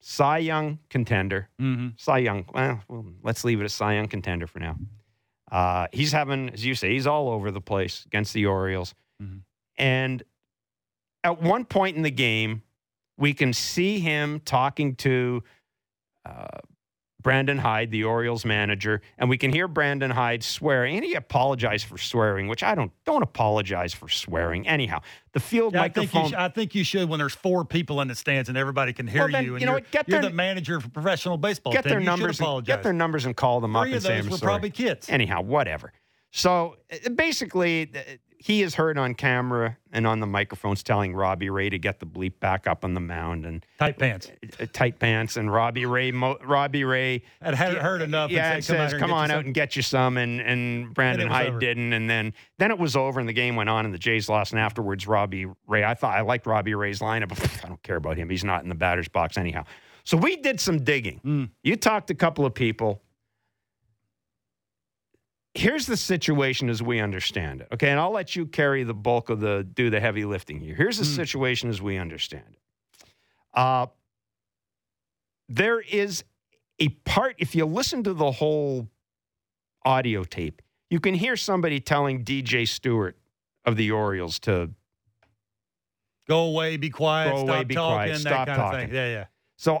Cy Young contender. Mm-hmm. Cy Young, well, well, let's leave it a Cy Young contender for now. Uh, he's having, as you say, he's all over the place against the Orioles. Mhm. And at one point in the game, we can see him talking to uh, Brandon Hyde, the Orioles manager, and we can hear Brandon Hyde swearing, and he apologized for swearing, which I don't don't apologize for swearing. Anyhow, the field Yeah, I think you microphone. sh- I think you should when there's four people in the stands and everybody can hear Well, then, you. And you know you're, what? Get you're their- the manager for professional baseball. get team. their You should numbers, and, get their numbers, and call them up and of say I'm were sorry. probably kids. Anyhow, whatever. So uh, basically, uh, he is heard on camera and on the microphones telling Robbie Ray to get the bleep back up on the mound and Tight pants. uh, tight pants. And Robbie Ray, mo- Robbie Ray, hadn't heard enough. yeah, and said, says, "Come, "Come on out, and get you some." And and Brandon was Hyde over. didn't, and then then it was over, and the game went on, and the Jays lost. And afterwards, Robbie Ray, I thought I liked Robbie Ray's lineup. but I don't care about him; he's not in the batter's box anyhow. So we did some digging. Mm. You talked to a couple of people. Here's the situation as we understand it. Okay, and I'll let you carry the bulk of the do the heavy lifting here. Here's the Mm. situation as we understand it. Uh, there is a part, if you listen to the whole audio tape, you can hear somebody telling DJ Stewart of the Orioles to Go away, be quiet, Go stop away, be talking, quiet, that stop kind talking. of thing. Yeah, yeah. So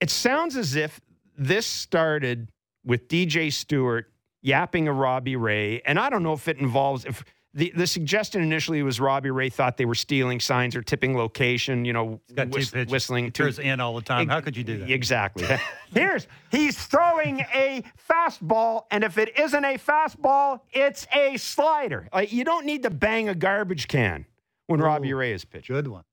it sounds as if this started with DJ Stewart yapping a Robbie Ray, and I don't know if it involves if the, the suggestion initially was Robbie Ray thought they were stealing signs or tipping location, you know, He's got whis- two whistling throws in all the time. How could you do that? Exactly. Here's he's throwing a fastball, and if it isn't a fastball, it's a slider. Like, you don't need to bang a garbage can when Robbie Ooh. Ray is pitching. Good one.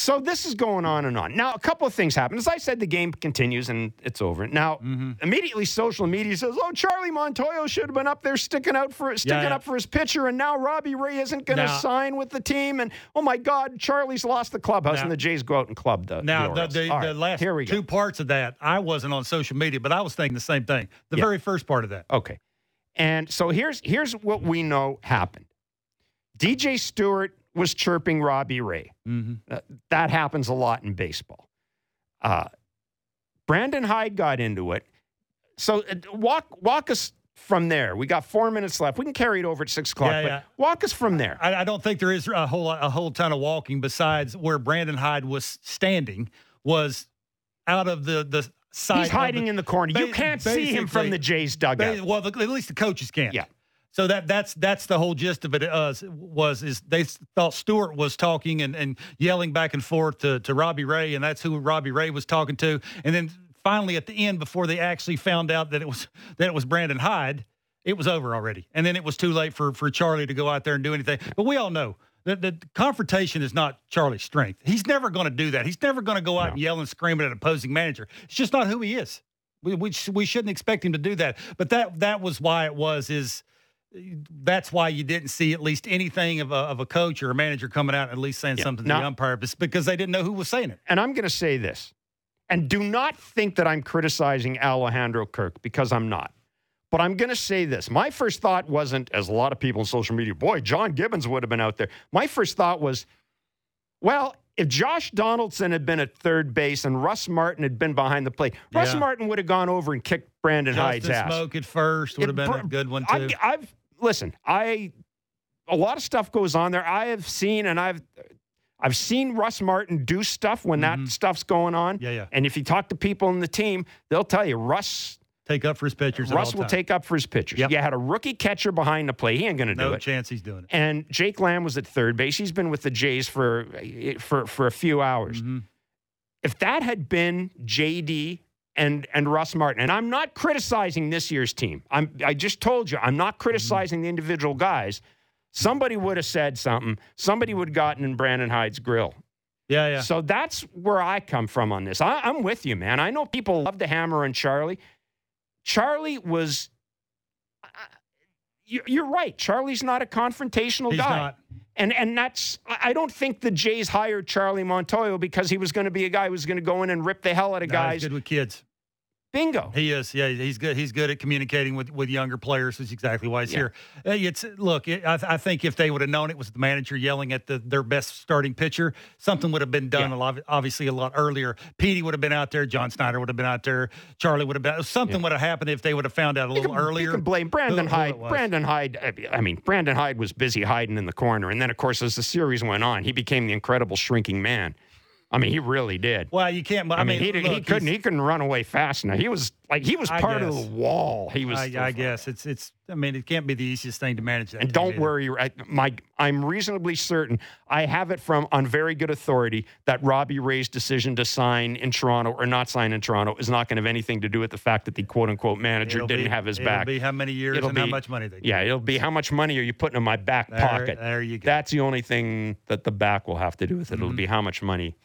So this is going on and on. Now, a couple of things happen. As I said, the game continues and it's over. Now, Mm-hmm. immediately social media says, "Oh, Charlie Montoyo should have been up there sticking out for sticking yeah. up for his pitcher, and now Robbie Ray isn't going to sign with the team." And oh my God, Charlie's lost the clubhouse, and the Jays go out and club the Now, the, the, the right, last here we go. two parts of that, I wasn't on social media, but I was thinking the same thing. The Yeah. very first part of that. Okay. And so here's here's what we know happened. DJ Stewart was chirping Robbie Ray. Mm-hmm. Uh, that happens a lot in baseball. Uh, Brandon Hyde got into it. So uh, walk walk us from there? We got four minutes left. We can carry it over at six o'clock. Yeah, but yeah. Walk us from there. I, I don't think there is a whole a whole ton of walking besides where Brandon Hyde was standing was out of the the side. He's hiding the- in the corner. You can't see him from the Jays dugout. Ba- Well, the, at least the coaches can't. Yeah. So that that's that's the whole gist of it. Uh, was is they thought Stewart was talking and, and yelling back and forth to, to Robbie Ray, and that's who Robbie Ray was talking to. And then finally, at the end, before they actually found out that it was that it was Brandon Hyde, it was over already. And then it was too late for for Charlie to go out there and do anything. But we all know. that the confrontation is not Charlie's strength. He's never going to do that. He's never going to go out and yell and scream at an opposing manager. It's just not who he is. We, we, we shouldn't expect him to do that. But that that was why it was is that's why you didn't see at least anything of a, of a coach or a manager coming out and at least saying something to Now- the umpire because they didn't know who was saying it. and I'm going to say this, and do not think that I'm criticizing Alejandro Kirk because I'm not. But I'm going to say this. My first thought wasn't, as a lot of people on social media, boy, John Gibbons would have been out there. My first thought was, well, if Josh Donaldson had been at third base and Russ Martin had been behind the plate, Russ Martin would have gone over and kicked Brandon Hyde's Justin ass. Smoak at first would have been a good one too. I've, I've listen. I a lot of stuff goes on there. I have seen and I've I've seen Russ Martin do stuff when that stuff's going on. Mm-hmm. Yeah, yeah. And if you talk to people in the team, they'll tell you Russ Take up for his pitchers. Russ will take up for his pitchers. Yep. You had a rookie catcher behind the plate. He ain't going to do no it. No chance he's doing it. And Jake Lamb was at third base. He's been with the Jays for for for a few hours. Mm-hmm. If that had been JD and and Russ Martin, and I'm not criticizing this year's team. I'm I just told you I'm not criticizing the individual guys. Somebody would have said something. Somebody would have gotten in Brandon Hyde's grill. Yeah, yeah. So that's where I come from on this. I, I'm with you, man. I know people love to hammer on Charlie. Charlie was. You- You're right. Charlie's not a confrontational He's guy. not. And and that's I don't think the Jays hired Charlie Montoyo because he was going to be a guy who was going to go in and rip the hell out of No, guys. good with kids. Bingo. He is. Yeah, he's good. He's good at communicating with, with younger players. Is exactly why he's Yeah. here. Uh, It's look. It, I, I think if they would have known it was the manager yelling at the, their best starting pitcher, something would have been done Yeah. a lot. Obviously, a lot earlier. Petey would have been out there. John Snyder would have been out there. Charlie would have been. Something would have happened if they would have found out a You little can, earlier. you can blame Brandon who- who Hyde. was. Brandon Hyde. I mean, Brandon Hyde was busy hiding in the corner, and then of course, as the series went on, he became the incredible shrinking man. I mean, he really did. Well, you can't. I, mean, he, look, he couldn't he couldn't run away fast enough. He was like he was I part of the wall. He was. I, I guess it's it's. I mean, it can't be the easiest thing to manage that. And don't either. worry, I, my I'm reasonably certain I have it from on very good authority that Robbie Ray's decision to sign in Toronto or not sign in Toronto is not going to have anything to do with the fact that the quote unquote manager It'll didn't be- have his it'll back. Be how many years It'll and how much money they. yeah, it'll be how much money are you putting in my back There- pocket? there you go. That's the only thing that the back will have to do with it. Mm-hmm. It'll be how much money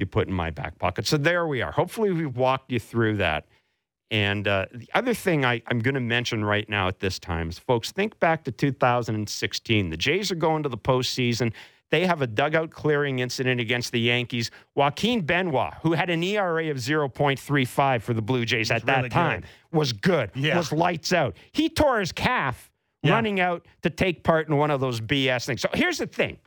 you put in my back pocket. So there we are. Hopefully, we've walked you through that. And uh, the other thing I, I'm going to mention right now at this time is, folks, think back to 2016. The Jays are going to the postseason. They have a dugout clearing incident against the Yankees. Joaquin Benoit, who had an ERA of 0.35 for the Blue Jays at that really good. time, was good, Yeah. was lights out. He tore his calf Yeah. running out to take part in one of those BS things. So here's the thing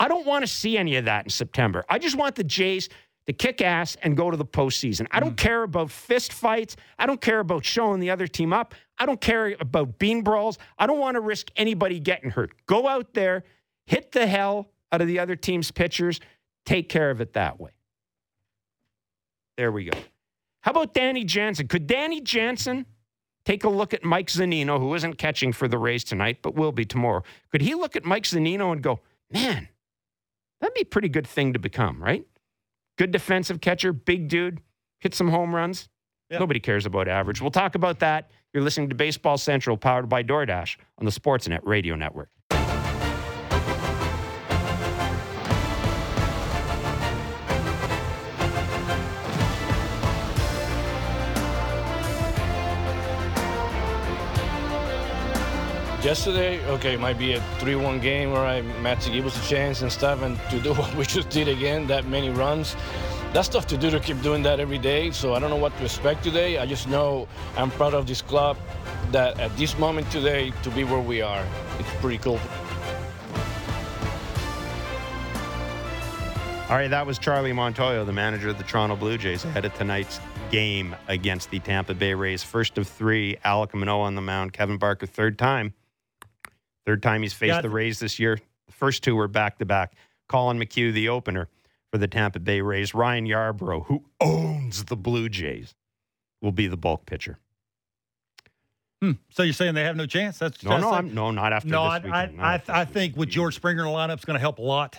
I don't want to see any of that in September. I just want the Jays to kick ass and go to the postseason. I don't mm. care about fist fights. I don't care about showing the other team up. I don't care about bean brawls. I don't want to risk anybody getting hurt. Go out there, hit the hell out of the other team's pitchers, take care of it that way. There we go. How about Danny Jansen? Could Danny Jansen take a look at Mike Zunino, who isn't catching for the Rays tonight, but will be tomorrow? Could he look at Mike Zunino and go, man, that'd be a pretty good thing to become, right? Good defensive catcher, big dude, hit some home runs. Yeah. Nobody cares about average. We'll talk about that. You're listening to Baseball Central, powered by DoorDash on the Sportsnet Radio Network. Yesterday, okay, it might be a 3-1 game where I Matt to give us a chance and stuff, and to do what we just did again, that many runs. That's tough to do to keep doing that every day. So I don't know what to expect today. I just know I'm proud of this club that at this moment today to be where we are. It's pretty cool. All right, that was Charlie Montoyo, the manager of the Toronto Blue Jays, ahead of tonight's game against the Tampa Bay Rays. First of three, Alec Manoah on the mound. Kevin Barker, third time. Third time he's faced the Rays this year. The first two were back to back. Collin McHugh, the opener for the Tampa Bay Rays. Ryan Yarbrough, who owns the Blue Jays, will be the bulk pitcher. Hmm. So you're saying they have no chance? That's No, no, I'm, no, not after no. I, this I, I, I think with. George Springer in the lineup is going to help a lot.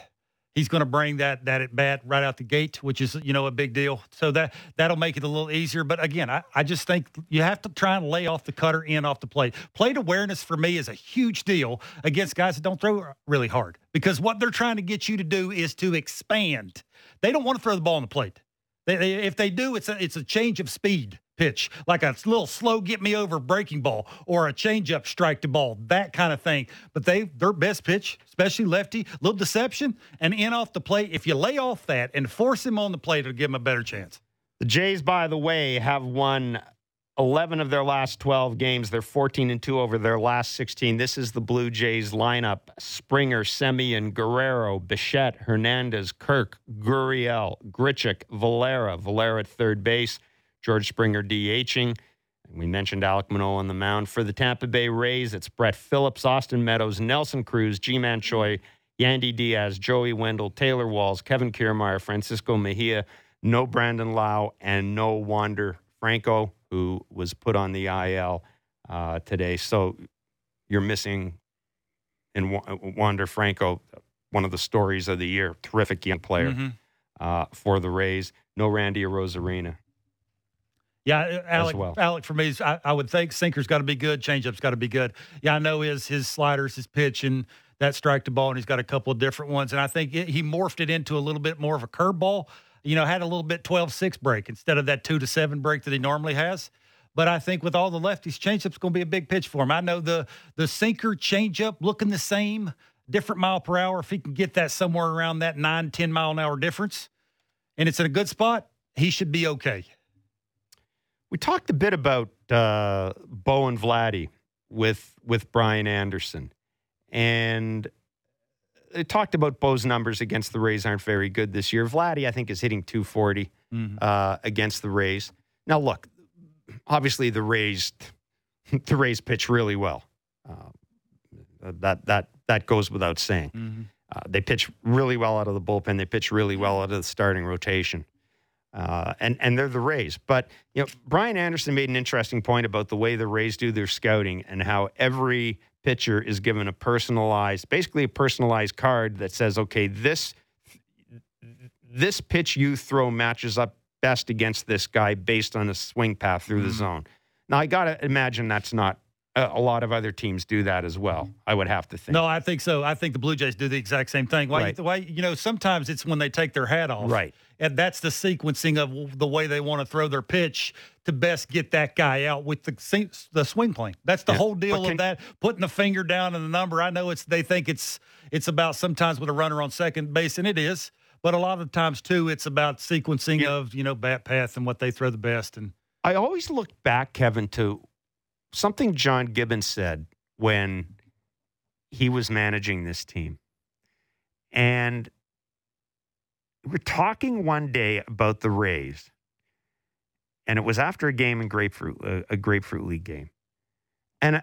He's going to bring that that at bat right out the gate, which is you know a big deal. So that that'll make it a little easier. But again, I, I just think you have to try and lay off the cutter in off the plate. Plate awareness for me is a huge deal against guys that don't throw really hard because what they're trying to get you to do is to expand. They don't want to throw the ball on the plate. They, they, if they do, it's a, it's a change of speed pitch, like a little slow get me over breaking ball or a changeup strike to ball, that kind of thing. But they their best pitch, especially lefty, little deception and in off the plate. If you lay off that and force him on the plate, it'll give him a better chance. The Jays, by the way, have won 11 of their last 12 games. They're 14 and 2 over their last 16. This is the Blue Jays lineup Springer, Semien, Guerrero, Bichette, Hernandez, Kirk, Gurriel, Grichuk, Valera, Valera at third base, George Springer DHing. We mentioned Alec Manoah on the mound. For the Tampa Bay Rays, it's Brett Phillips, Austin Meadows, Nelson Cruz, Ji-Man Choi, Yandy Diaz, Joey Wendle, Taylor Walls, Kevin Kiermaier, Francisco Mejia, no Brandon Lowe, and no Wander Franco, who was put on the IL uh, today. So you're missing in Wa- Wander Franco, one of the stories of the year. Terrific young player Mm-hmm. uh, for the Rays. No Randy Arozarena. Yeah, uh, Alec. well. Alec for me, I, I would think sinker's got to be good, changeup's got to be good. Yeah, I know his his sliders, his pitch, and that strike to ball, and he's got a couple of different ones. And I think it, he morphed it into a little bit more of a curveball. You know, had a little bit 12-6 break instead of that two to seven break that he normally has. But I think with all the lefties, changeup's going to be a big pitch for him. I know the the sinker changeup looking the same, different mile per hour. If he can get that somewhere around that nine, 10 mile an hour difference, and it's in a good spot, he should be okay. We talked a bit about uh, Bo and Vladdy with with Brian Anderson, and it talked about Bo's numbers against the Rays aren't very good this year. Vladdy, I think, is hitting 240 uh, against the Rays. Now, look, obviously the Rays the Rays pitch really well. Uh, that that that goes without saying. Uh, they pitch really well out of the bullpen. They pitch really well out of the starting rotation. Uh, and and they're the Rays. But you know, Brian Anderson made an interesting point about the way the Rays do their scouting and how every pitcher is given a personalized, basically a personalized card that says, okay, this this pitch you throw matches up best against this guy based on a swing path through the hmm. zone. Now I got to imagine that's not a, a lot of other teams do that as well. Hmm. I would have to think. No, I think so. I think the Blue Jays do the exact same thing. Why? Right. Why? You know, sometimes it's when they take their hat off, Right. And that's the sequencing of the way they want to throw their pitch to best get that guy out with the the swing plane. That's the Yeah. whole deal can- of that. Putting the finger down in the number. I know it's they think it's it's about sometimes with a runner on second base, and it is. But a lot of times too, it's about sequencing Yeah. of you know bat path and what they throw the best. And I always look back, Kevin, to something John Gibbons said when he was managing this team. And we're talking one day about the Rays, and it was after a game in Grapefruit, a, a Grapefruit League game. And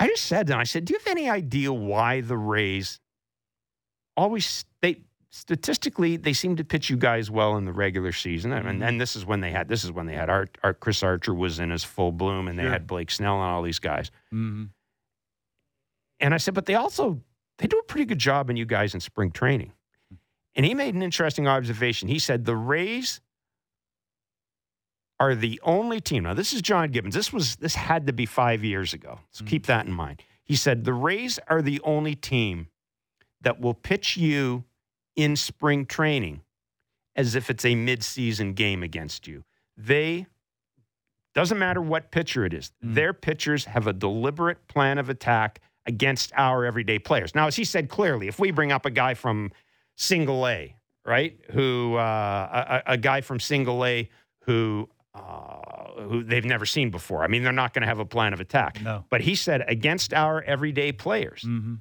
I just said to him, I said, Do you have any idea why the Rays always they statistically they seem to pitch you guys well in the regular season. And, and mm-hmm. this is when they had this is when they had Art, Art Chris Archer was in his full bloom and they Sure. had Blake Snell and all these guys. Mm-hmm. And I said but they also they do a pretty good job in you guys in spring training and he made an interesting observation he said the Rays are the only team now this is John Gibbons this was this had to be 5 years ago so keep mm-hmm. that in mind he said the Rays are the only team that will pitch you in spring training as if it's a midseason game against you. They doesn't matter what pitcher it is. Mm. Their pitchers have a deliberate plan of attack against our everyday players. Now, as he said clearly, if we bring up a guy from single A, right, who uh, a, a guy from single A who uh, who they've never seen before. I mean, they're not going to have a plan of attack. No. But he said against our everyday players, Mm-hmm.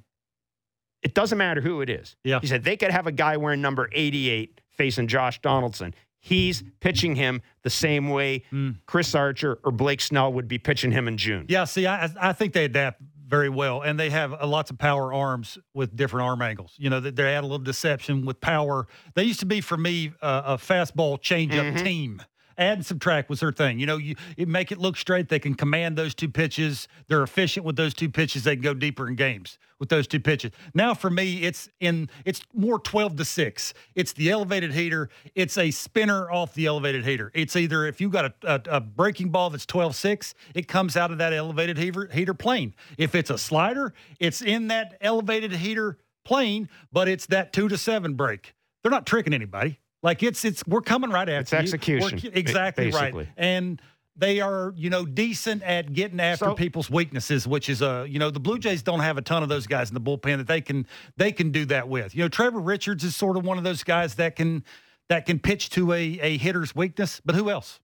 It doesn't matter who it is. Yeah. He said they could have a guy wearing number 88 facing Josh Donaldson. He's pitching him the same way Chris Archer or Blake Snell would be pitching him in June. Yeah, see, I I think they adapt very well, and they have uh, lots of power arms with different arm angles. You know, they they add a little deception with power. They used to be for me uh, a fastball changeup team. Add and subtract was their thing. You know, you, you make it look straight. They can command those two pitches. They're efficient with those two pitches. They can go deeper in games with those two pitches. Now, for me, it's in it's more twelve to six. It's the elevated heater. It's a spinner off the elevated heater. It's either if you've got a, a, a breaking ball that's 12-6, it comes out of that elevated heater, heater plane. If it's a slider, it's in that elevated heater plane, but it's that two to seven break. They're not tricking anybody. Like it's it's we're coming right after It's you. execution, We're- exactly basically. right. And they are, you know, decent at getting after So- people's weaknesses, which is uh, you know, the Blue Jays don't have a ton of those guys in the bullpen that they can they can do that with. You know, Trevor Richards is sort of one of those guys that can that can pitch to a a hitter's weakness, but who else?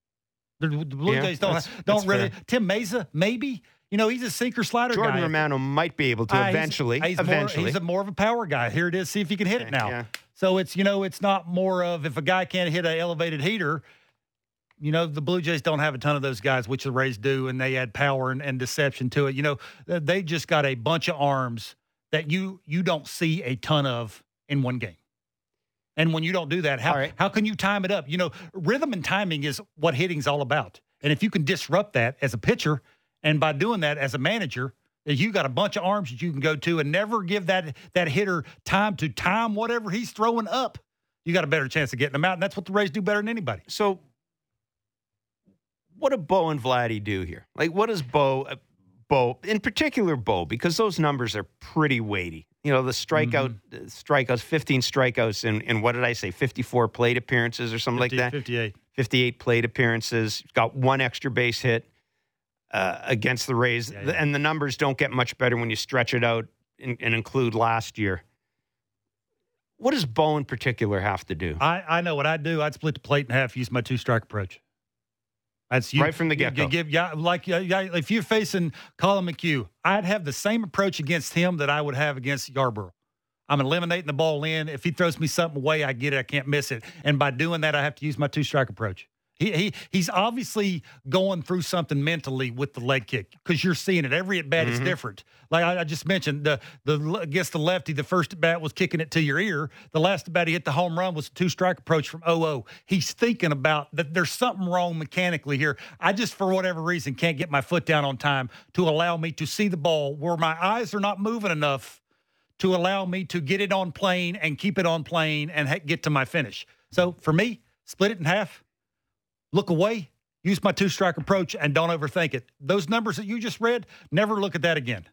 The, the Blue Yeah, Jays don't that's- don't that's really. fair. Tim Mayza, maybe. You know, he's a sinker slider Jordan guy. Romano might be able to he's- eventually. He's, eventually. More, he's a more of a power guy. Here it is. See if he can hit it now. Yeah. So it's you know it's not more of if a guy can't hit an elevated heater. You know the Blue Jays don't have a ton of those guys, which the Rays do, and they add power and, and deception to it. You know they just got a bunch of arms that you you don't see a ton of in one game. And when you don't do that, how right. how can you time it up? You know, rhythm and timing is what hitting's all about. And if you can disrupt that as a pitcher, and by doing that as a manager, you got a bunch of arms that you can go to, and never give that that hitter time to time whatever he's throwing up. You got a better chance of getting them out, and that's what the Rays do better than anybody. So, what do Bo and Vladdy do here? Like, what does Bo, uh, Bo, in particular, Bo, because those numbers are pretty weighty. You know, the strikeout, uh, strikeouts, 15 strikeouts, in, in what did I say, 54 plate appearances or something like that? 58. 58 plate appearances, got one extra base hit uh, against the Rays. Yeah, yeah. And the numbers don't get much better when you stretch it out and, and include last year. What does Bo in particular have to do? I, I know what I'd do. I'd split the plate in half, use my two strike approach. That's you, Right from the get-go. Give yeah, like yeah, if you're facing Collin McHugh, I'd have the same approach against him that I would have against Yarbrough. I'm eliminating the ball in. If he throws me something away, I get it. I can't miss it. And by doing that, I have to use my two strike approach. He, he he's obviously going through something mentally with the leg kick because you're seeing it every at bat is mm-hmm. different. Like I, I just mentioned, the the against the lefty, the first at bat was kicking it to your ear. The last at bat he hit the home run was a two strike approach from 0 He's thinking about that. There's something wrong mechanically here. I just for whatever reason can't get my foot down on time to allow me to see the ball where my eyes are not moving enough to allow me to get it on plane and keep it on plane and ha- get to my finish. So for me, split it in half, look away, use my two strike approach, and don't overthink it. Those numbers that you just read, never look at that again.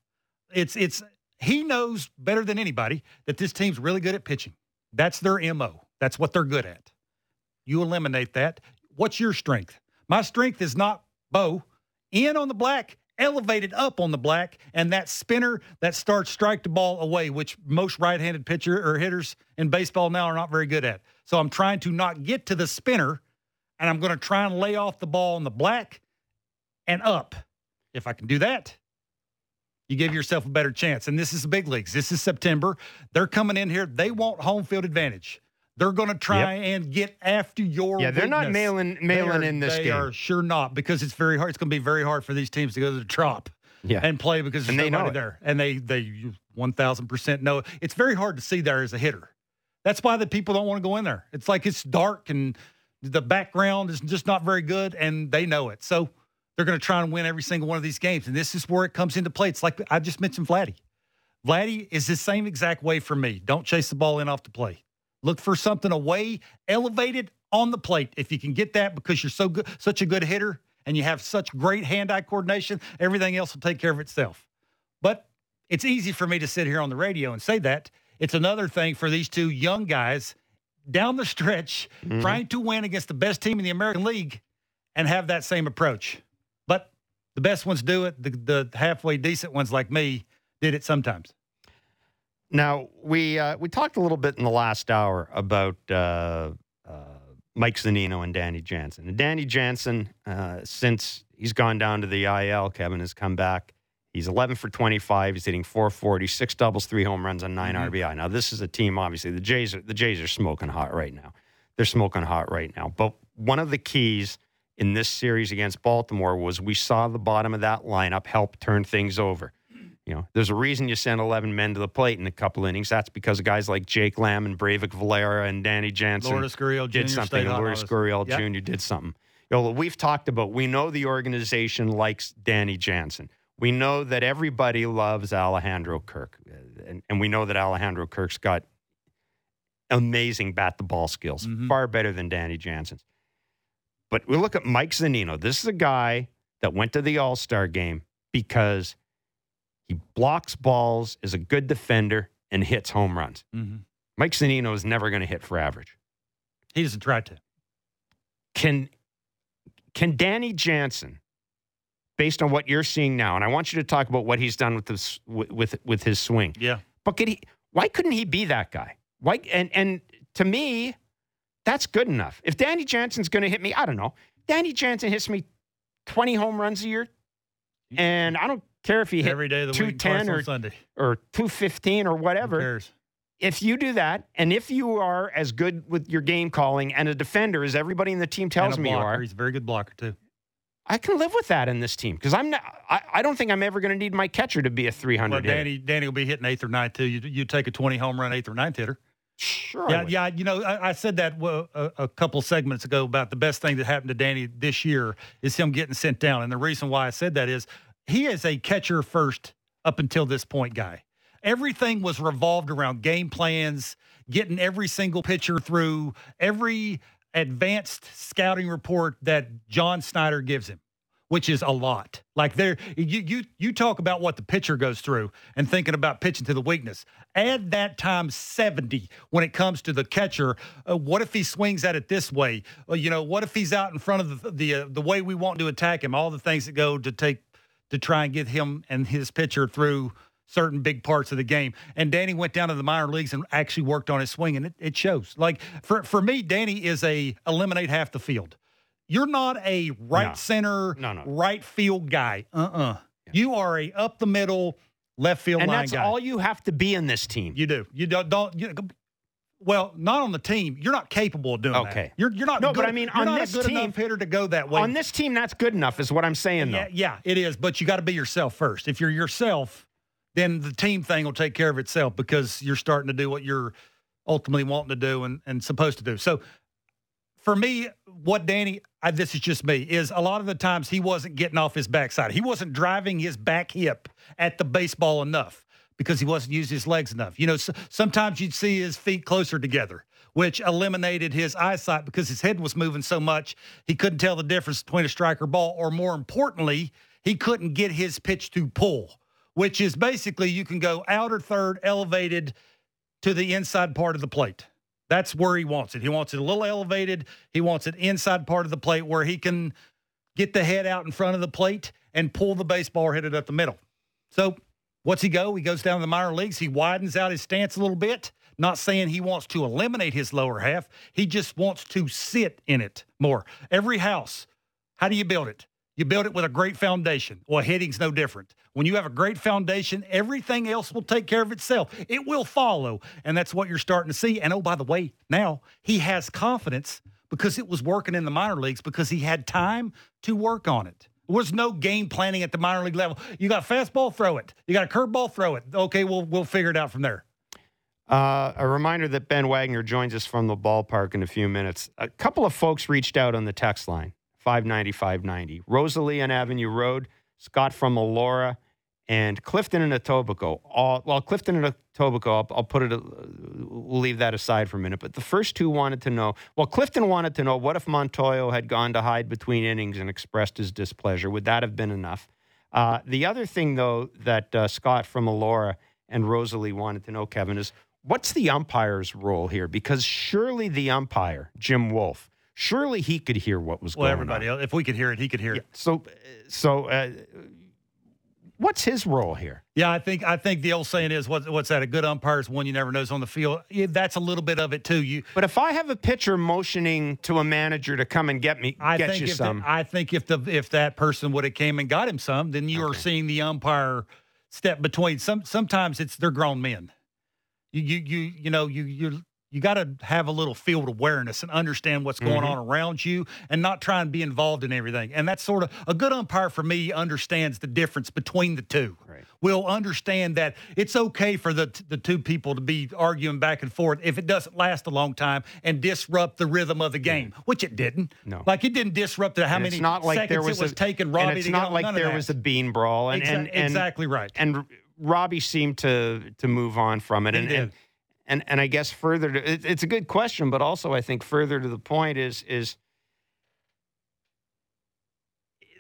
It's it's he knows better than anybody that this team's really good at pitching. That's their MO. That's what they're good at. You eliminate that. What's your strength? My strength is not bow, in on the black, elevated up on the black, and that spinner that starts strike the ball away, which most right-handed pitcher or hitters in baseball now are not very good at. So I'm trying to not get to the spinner, and I'm going to try and lay off the ball in the black and up. If I can do that, you give yourself a better chance. And this is the big leagues. This is September. They're coming in here. They want home field advantage. They're going to try and get after your. Yeah, they're not mailing- mailing are- in this they game. are sure not because it's very hard. It's going to be very hard for these teams to go to the trop Yeah. and play because there's And they know nobody there, and they they one thousand percent know it's very hard to see there as a hitter. That's why the people don't want to go in there. It's like it's dark and the background is just not very good, and they know it. So they're going to try and win every single one of these games, and this is where it comes into play. It's like I just mentioned, Vladdy. Vladdy is the same exact way for me. Don't chase the ball in off the play. Look for something away, elevated on the plate. If you can get that because you're so good, such a good hitter, and you have such great hand-eye coordination, everything else will take care of itself. But it's easy for me to sit here on the radio and say that. It's another thing for these two young guys down the stretch trying to win against the best team in the American League and have that same approach. But the best ones do it. The, the halfway decent ones like me did it sometimes. Now we uh, we talked a little bit in the last hour about uh, uh, Mike Zunino and Danny Jansen. And Danny Jansen, uh, since he's gone down to the IL, Kevin has come back He's 11 for 25. He's hitting 440, six doubles, three home runs, and 9 mm-hmm. RBI. Now, this is a team, obviously, the Jays, are, the Jays are smoking hot right now. They're smoking hot right now. But one of the keys in this series against Baltimore was we saw the bottom of that lineup help turn things over. You know, there's a reason you send 11 men to the plate in a couple innings. That's because guys like Jake Lamb and Breyvic Valera and Danny Jansen Lourdes Gurriel Jr. did something. stayed And Lourdes- Gurriel Yep. Jr. did something. You know, we've talked about, we know the organization likes Danny Jansen. We know that everybody loves Alejandro Kirk. Uh, And, and we know that Alejandro Kirk's got amazing bat the ball skills, Mhm. far better than Danny Jansen's. But we look at Mike Zunino. This is a guy that went to the All Star game because he blocks balls, is a good defender, and hits home runs. Mhm. Mike Zunino is never going to hit for average. He doesn't try to. Can can Danny Jansen, based on what you're seeing now, and I want you to talk about what he's done with this with with, his swing, Yeah. but could he? Why couldn't he be that guy? Why? And and to me, that's good enough. If Danny Jansen's going to hit me, I don't know. Danny Jansen hits me 20 home runs a year, and I don't care if he hit Every day of the week, 210 twice or Sunday. or 215 or Who whatever. cares? If you do that, and if you are as good with your game calling and a defender as everybody in the team tells me you are, He's a very good blocker too. I can live with that in this team because I'm not. I, I don't think I'm ever going to need my catcher to be a 300. Well, hitter. Danny, Danny will be hitting eighth or ninth too. You you take a twenty home run eighth or ninth hitter. sure. Yeah, yeah. You know, I, I said that a, a couple segments ago about the best thing that happened to Danny this year is him getting sent down, and the reason why I said that is he is a catcher first up until this point guy. Everything was revolved around game plans, getting every single pitcher through, every advanced scouting report that John Snyder gives him which is a lot. Like there, you you you talk about what the pitcher goes through and thinking about pitching to the weakness. Add that times seventy when it comes to the catcher. Uh, what if he swings at it this way? Uh, you know, what if he's out in front of the the, uh, the way we want to attack him? All the things that go to take to try and get him and his pitcher through certain big parts of the game. And Danny went down to the minor leagues and actually worked on his swing, and it, it shows. Like for for me, Danny is a eliminate half the field. You're not a right No. center, No, no. right field guy. Uh uh You are a up the middle, left field and line that's guy. all you have to be in this team. you do. You don't. don't you, well, not on the team. You're not capable of doing that. Okay. You're you're not. No, good, but I mean, on not this a good team- enough hitter to go that way. On this team, that's good enough, is what I'm saying. Though. Yeah, yeah, it is. But you got to be yourself first. If you're yourself, then the team thing will take care of itself because you're starting to do what you're ultimately wanting to do and, and supposed to do. So for me, what Danny, I, this is just me, is a lot of the times he wasn't getting off his backside. He wasn't driving his back hip at the baseball enough because he wasn't using his legs enough. You know, s sometimes you'd see his feet closer together, which eliminated his eyesight because his head was moving so much he couldn't tell the difference between a striker ball, or more importantly, he couldn't get his pitch to pull, which is basically you can go outer third elevated to the inside part of the plate. That's where he wants it. He wants it a little elevated. He wants it inside part of the plate where he can get the head out in front of the plate and pull the baseball hit it up the middle. So, what's he go? He goes down to the minor leagues. He widens out his stance a little bit. Not saying he wants to eliminate his lower half. He just wants to sit in it more. Every house, how do you build it? You build it with a great foundation. Well, hitting's no different. When you have a great foundation, everything else will take care of itself. It will follow. And that's what you're starting to see. And oh, by the way, now he has confidence because it was working in the minor leagues because he had time to work on it. There was no game planning at the minor league level. You got a fastball, throw it. You got a curveball, throw it. Okay, we'll we'll figure it out from there. Uh, a reminder that Ben Wagner joins us from the ballpark in a few minutes. A couple of folks reached out on the text line 590 590. Rosalie on Avenue Road, Scott from Elora, and Clifton and Etobicoke. All, well, Clifton and Etobicoke, I'll, I'll put it, uh, we'll leave that aside for a minute. But the first two wanted to know well, Clifton wanted to know what if Montoyo had gone to Hyde between innings and expressed his displeasure? Would that have been enough? Uh, the other thing, though, that uh, Scott from Elora and Rosalie wanted to know, Kevin, is what's the umpire's role here? Because surely the umpire, Jim Wolf, surely he could hear what was Well, going everybody on. else, if we could hear it, he could hear it. So, so uh, what's his role here? Yeah, I think I think the old saying is what, what's that? A good umpire is one you never knows on the field. Yeah, that's a little bit of it too. You, But if I have a pitcher motioning to a manager to come and get me, I get think you if the- I think if the if that person would have came and got him some, then you are seeing the umpire step between. Some sometimes it's they're grown men. You you you you know you you you got to have a little field awareness and understand what's going Mm-hmm. on around you, and not try and be involved in everything. And that's sort of a good umpire for me understands the difference between the two. Right. Will understand that it's okay for the the two people to be arguing back and forth if it doesn't last a long time and disrupt the rhythm of the game, which it didn't. No. like it didn't disrupt the, how And many it's not like seconds there was, it was a, taking Robbie and it's not like there was a bean brawl, and, Exa- and, and exactly right. And Robbie seemed to to move on from it, He and did. and, and and I guess further to it, it's a good question, but also I think further to the point is is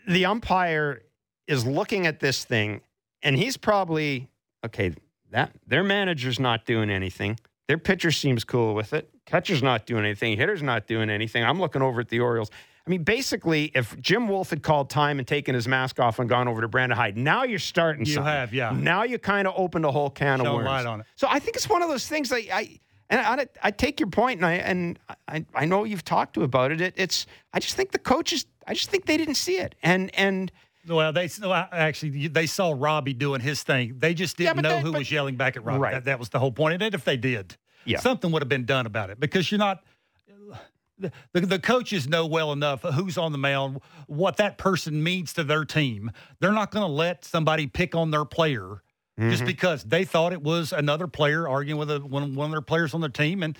the umpire is looking at this thing, and he's probably okay. That their manager's not doing anything. Their pitcher seems cool with it. Catcher's not doing anything. Hitter's not doing anything. I'm looking over at the Orioles. I mean, basically, if Jim Wolf had called time and taken his mask off and gone over to Brandon Hyde, now you're starting. You something. have, yeah. Now you kind of opened a whole can of worms. light on it. So I think it's one of those things. I, I and I, I take your point, and I and I, I know you've talked to about it. it. It's I just think the coaches. I just think they didn't see it, and and Well, they well, actually they saw Robbie doing his thing. They just didn't but know that- who but- was yelling back at Robbie. Right. That, that was the whole point. And if they did, Yeah. something would have been done about it because you're not. The, the, coaches know well enough who's on the mound, what that person means to their team. They're not going to let somebody pick on their player Mm-hmm. just because they thought it was another player arguing with a, one, one of their players on their team. And,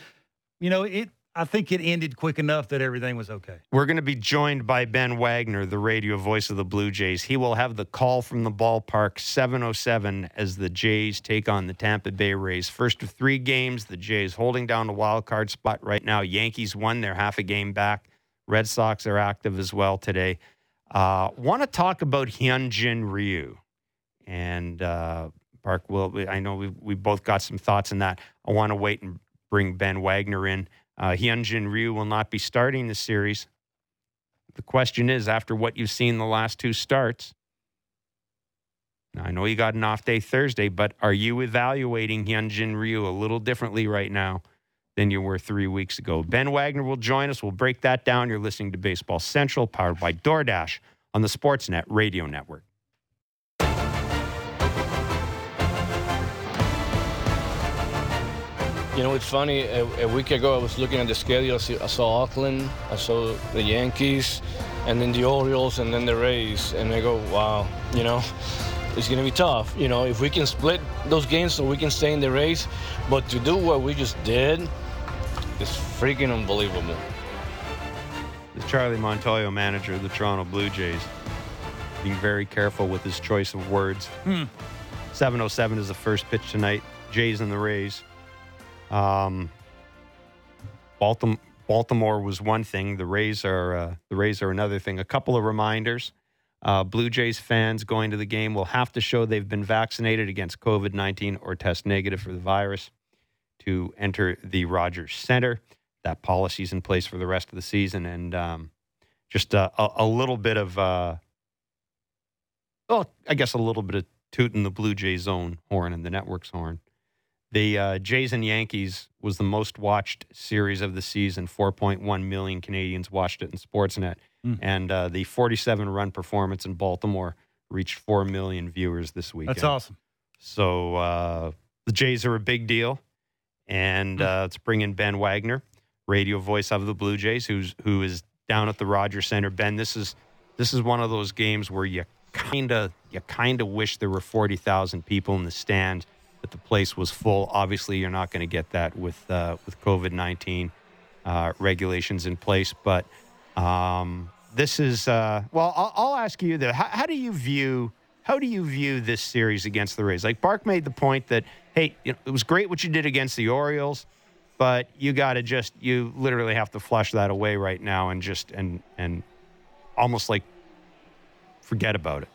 you know, it. I think it ended quick enough that everything was okay. We're going to be joined by Ben Wagner, the radio voice of the Blue Jays. He will have the call from the ballpark 707 as the Jays take on the Tampa Bay Rays. First of three games, the Jays holding down the wild card spot right now. Yankees won, they're half a game back. Red Sox are active as well today. Uh, Want to talk about Hyunjin Ryu and uh, Park will. I know we we both got some thoughts on that. I want to wait and bring Ben Wagner in. Uh, Hyunjin Ryu will not be starting the series. The question is, after what you've seen the last two starts, now, I know you got an off day Thursday, but are you evaluating Hyunjin Ryu a little differently right now than you were three weeks ago? Ben Wagner will join us. We'll break that down. You're listening to Baseball Central, powered by DoorDash on the Sportsnet Radio Network. You know, it's funny. A, a week ago, I was looking at the schedule. I saw Oakland, I saw the Yankees, and then the Orioles, and then the Rays. And I go, wow, you know, it's going to be tough. You know, if we can split those games so we can stay in the race, but to do what we just did is freaking unbelievable. The Charlie Montoyo, manager of the Toronto Blue Jays, being very careful with his choice of words. Hmm. 707 is the first pitch tonight. Jays and the Rays. Um, Baltimore, Baltimore was one thing. The Rays are uh, the Rays are another thing. A couple of reminders: uh, Blue Jays fans going to the game will have to show they've been vaccinated against COVID nineteen or test negative for the virus to enter the Rogers Center. That policy's in place for the rest of the season, and um, just uh, a, a little bit of, uh, well, I guess a little bit of tooting the Blue Jays' own horn and the network's horn. The uh, Jays and Yankees was the most watched series of the season. 4.1 million Canadians watched it in Sportsnet. Mm. And uh, the 47 run performance in Baltimore reached 4 million viewers this weekend. That's awesome. So uh, the Jays are a big deal. And uh, let's bring in Ben Wagner, radio voice of the Blue Jays, who's who is down at the Rogers Center. Ben, this is this is one of those games where you kind of you kind of wish there were 40,000 people in the stand that the place was full. Obviously, you're not going to get that with uh, with COVID 19 uh, regulations in place. But um, this is uh, well. I'll, I'll ask you that. How, how do you view how do you view this series against the Rays? Like Bark made the point that hey, you know, it was great what you did against the Orioles, but you got to just you literally have to flush that away right now and just and and almost like forget about it.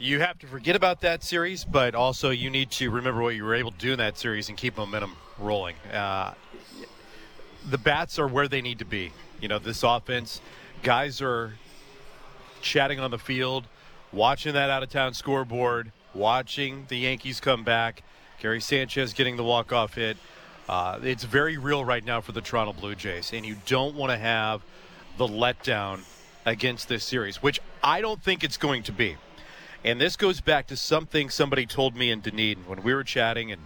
You have to forget about that series, but also you need to remember what you were able to do in that series and keep momentum rolling. Uh, the bats are where they need to be. You know, this offense, guys are chatting on the field, watching that out of town scoreboard, watching the Yankees come back, Gary Sanchez getting the walk off hit. Uh, it's very real right now for the Toronto Blue Jays, and you don't want to have the letdown against this series, which I don't think it's going to be. And this goes back to something somebody told me in Dunedin when we were chatting and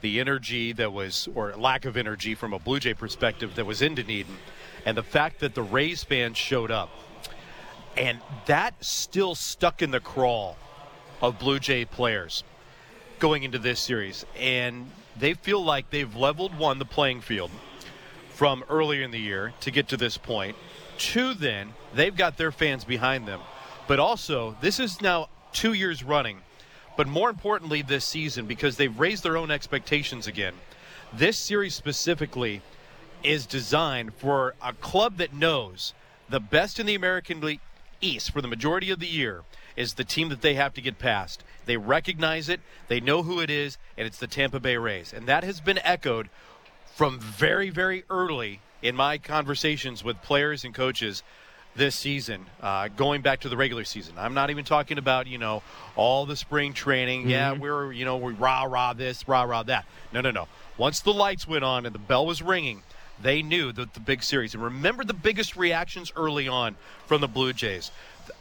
the energy that was, or lack of energy from a Blue Jay perspective that was in Dunedin, and the fact that the Rays fans showed up. And that still stuck in the crawl of Blue Jay players going into this series. And they feel like they've leveled one, the playing field from earlier in the year to get to this point. Two, then, they've got their fans behind them. But also, this is now two years running, but more importantly, this season because they've raised their own expectations again. This series specifically is designed for a club that knows the best in the American League East for the majority of the year is the team that they have to get past. They recognize it, they know who it is, and it's the Tampa Bay Rays. And that has been echoed from very, very early in my conversations with players and coaches this season, uh, going back to the regular season. I'm not even talking about, you know, all the spring training. Mm-hmm. Yeah, we're, you know, we rah rah this, rah rah that. No, no, no. Once the lights went on and the bell was ringing, they knew that the big series. And remember the biggest reactions early on from the Blue Jays.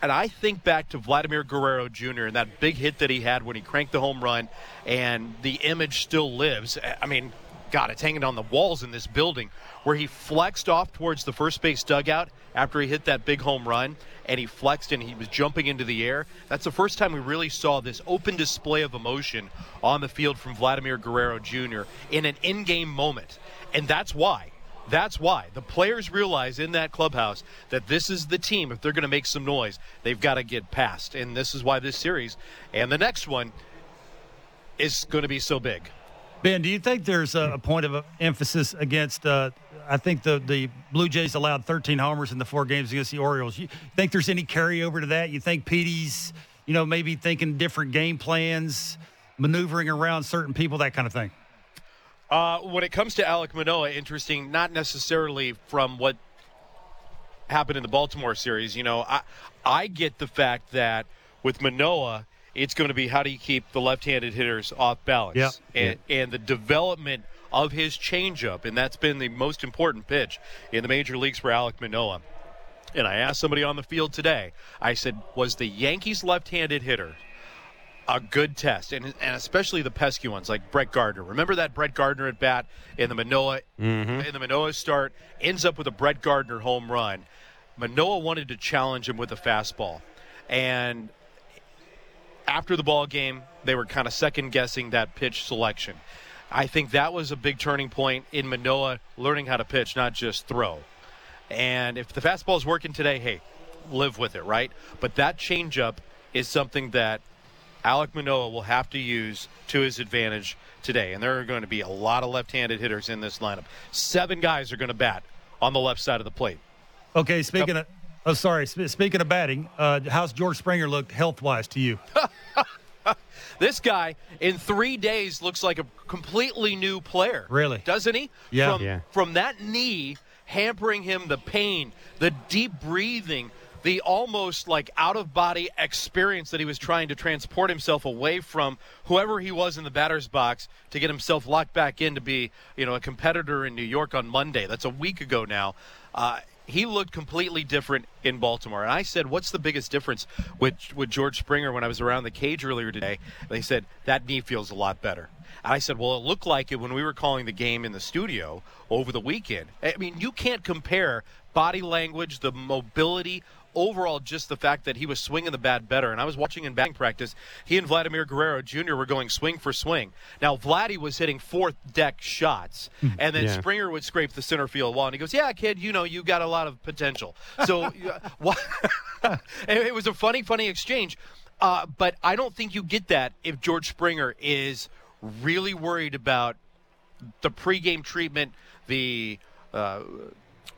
And I think back to Vladimir Guerrero Jr. and that big hit that he had when he cranked the home run, and the image still lives. I mean, God, it's hanging on the walls in this building where he flexed off towards the first base dugout after he hit that big home run and he flexed and he was jumping into the air. That's the first time we really saw this open display of emotion on the field from Vladimir Guerrero Jr. in an in game moment. And that's why. That's why the players realize in that clubhouse that this is the team. If they're going to make some noise, they've got to get past. And this is why this series and the next one is going to be so big. Ben, do you think there's a, point of emphasis against? Uh, I think the the Blue Jays allowed 13 homers in the four games against the Orioles. You think there's any carryover to that? You think Petey's, you know, maybe thinking different game plans, maneuvering around certain people, that kind of thing? Uh, when it comes to Alec Manoah, interesting, not necessarily from what happened in the Baltimore series. You know, I I get the fact that with Manoah it's going to be how do you keep the left-handed hitters off balance yep. and, and the development of his changeup, and that's been the most important pitch in the major leagues for Alec Manoah. And I asked somebody on the field today, I said, was the Yankees left-handed hitter a good test, and, and especially the pesky ones like Brett Gardner. Remember that Brett Gardner at bat in the Manoah mm-hmm. in the Manoah start ends up with a Brett Gardner home run. Manoah wanted to challenge him with a fastball, and after the ball game, they were kind of second guessing that pitch selection. I think that was a big turning point in Manoah learning how to pitch, not just throw. And if the fastball is working today, hey, live with it, right? But that changeup is something that Alec Manoah will have to use to his advantage today. And there are going to be a lot of left handed hitters in this lineup. Seven guys are going to bat on the left side of the plate. Okay, speaking of Oh, sorry. Speaking of batting, uh, how's George Springer looked health wise to you? this guy in three days looks like a completely new player. Really? Doesn't he? Yeah. From, yeah. from that knee hampering him, the pain, the deep breathing, the almost like out of body experience that he was trying to transport himself away from whoever he was in the batter's box to get himself locked back in to be, you know, a competitor in New York on Monday. That's a week ago now. Uh, he looked completely different in Baltimore. And I said, "What's the biggest difference with with George Springer?" When I was around the cage earlier today, they said that knee feels a lot better. And I said, "Well, it looked like it when we were calling the game in the studio over the weekend. I mean, you can't compare body language, the mobility, overall, just the fact that he was swinging the bat better. And I was watching in batting practice, he and Vladimir Guerrero Jr. were going swing for swing. Now, Vladdy was hitting fourth deck shots, hmm. and then yeah. Springer would scrape the center field wall, and he goes, "Yeah, kid, you know, you got a lot of potential." So, it was a funny, funny exchange. Uh, but I don't think you get that if George Springer is really worried about the pregame treatment, the uh,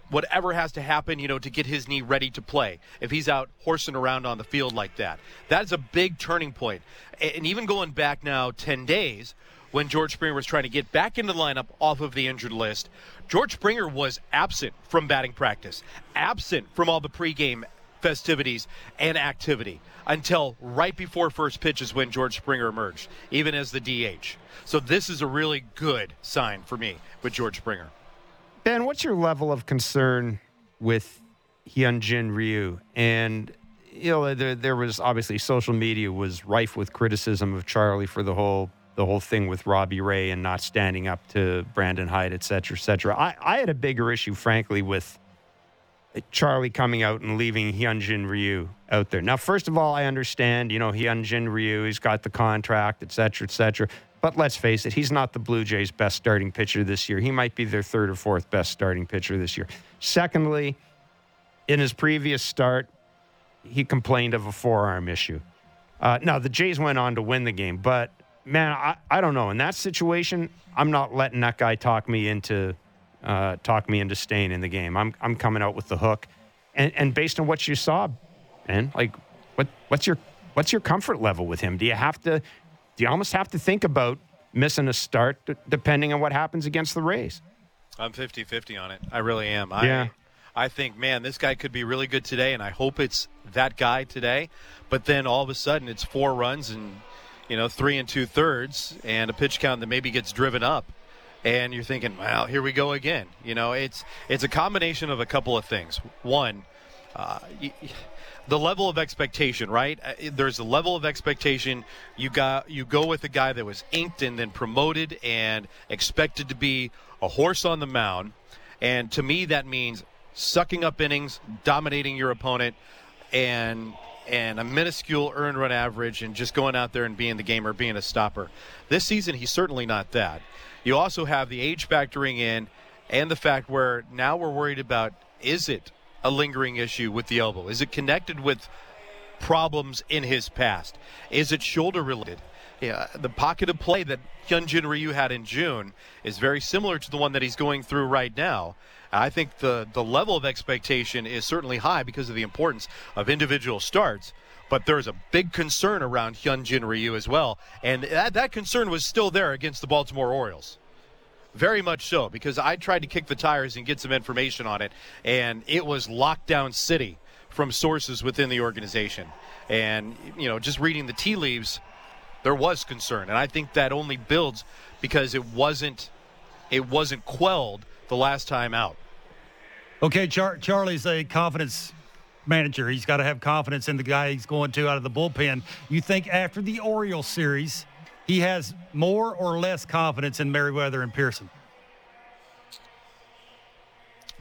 whatever has to happen, you know, to get his knee ready to play. If he's out horsing around on the field like that, that's a big turning point. And even going back now 10 days, when George Springer was trying to get back into the lineup off of the injured list, George Springer was absent from batting practice, absent from all the pregame festivities and activity until right before first pitch is when George Springer emerged, even as the DH. So this is a really good sign for me with George Springer. Ben, what's your level of concern with Hyunjin Ryu? And you know, there, there was obviously social media was rife with criticism of Charlie for the whole the whole thing with Robbie Ray and not standing up to Brandon Hyde, et cetera, et cetera. I, I had a bigger issue, frankly, with Charlie coming out and leaving Hyunjin Ryu out there. Now, first of all, I understand, you know, Hyunjin Ryu, he's got the contract, et cetera, et cetera. But let's face it, he's not the Blue Jays' best starting pitcher this year. He might be their third or fourth best starting pitcher this year. Secondly, in his previous start, he complained of a forearm issue. Uh, now, the Jays went on to win the game, but man, I, I don't know. In that situation, I'm not letting that guy talk me into uh, talk me into staying in the game. I'm I'm coming out with the hook, and and based on what you saw, man, like what what's your what's your comfort level with him? Do you have to do you almost have to think about missing a start d- depending on what happens against the Rays? I'm 50-50 on it. I really am. I, Yeah. I think, man, this guy could be really good today, and I hope it's that guy today. But then all of a sudden, it's four runs and you know three and two thirds, and a pitch count that maybe gets driven up, and you're thinking, well, here we go again. You know, it's it's a combination of a couple of things. One, uh, y- the level of expectation, right? Uh, There's a level of expectation. You got you go with a guy that was inked and then promoted and expected to be a horse on the mound, and to me that means sucking up innings, dominating your opponent, and and a minuscule earned run average, and just going out there and being the gamer, being a stopper. This season, he's certainly not that. You also have the age factoring in, and the fact where now we're worried about is it a lingering issue with the elbow? Is it connected with problems in his past? Is it shoulder related? Yeah, the pocket of play that Hyunjin Ryu had in June is very similar to the one that he's going through right now. I think the the level of expectation is certainly high because of the importance of individual starts. But there's a big concern around Hyunjin Ryu as well, and that, that concern was still there against the Baltimore Orioles. Very much so, because I tried to kick the tires and get some information on it, and it was lockdown city from sources within the organization. And, you know, just reading the tea leaves, there was concern. And I think that only builds because it wasn't it wasn't quelled the last time out. Okay, Char- Charlie's a confidence manager. He's got to have confidence in the guy he's going to out of the bullpen. You think after the Orioles series, he has more or less confidence in Merryweather and Pearson?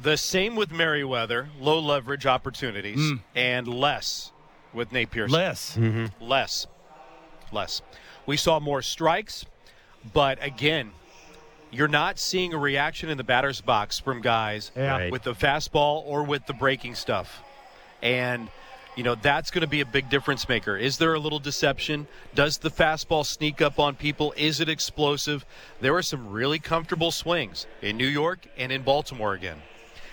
The same with Merryweather, low leverage opportunities, Mm. and less with Nate Pearson. Less. Less. Less. We saw more strikes, but again, you're not seeing a reaction in the batter's box from guys Yeah. Right. with the fastball or with the breaking stuff. And, you know, that's going to be a big difference maker. Is there a little deception? Does the fastball sneak up on people? Is it explosive? There were some really comfortable swings in New York and in Baltimore again.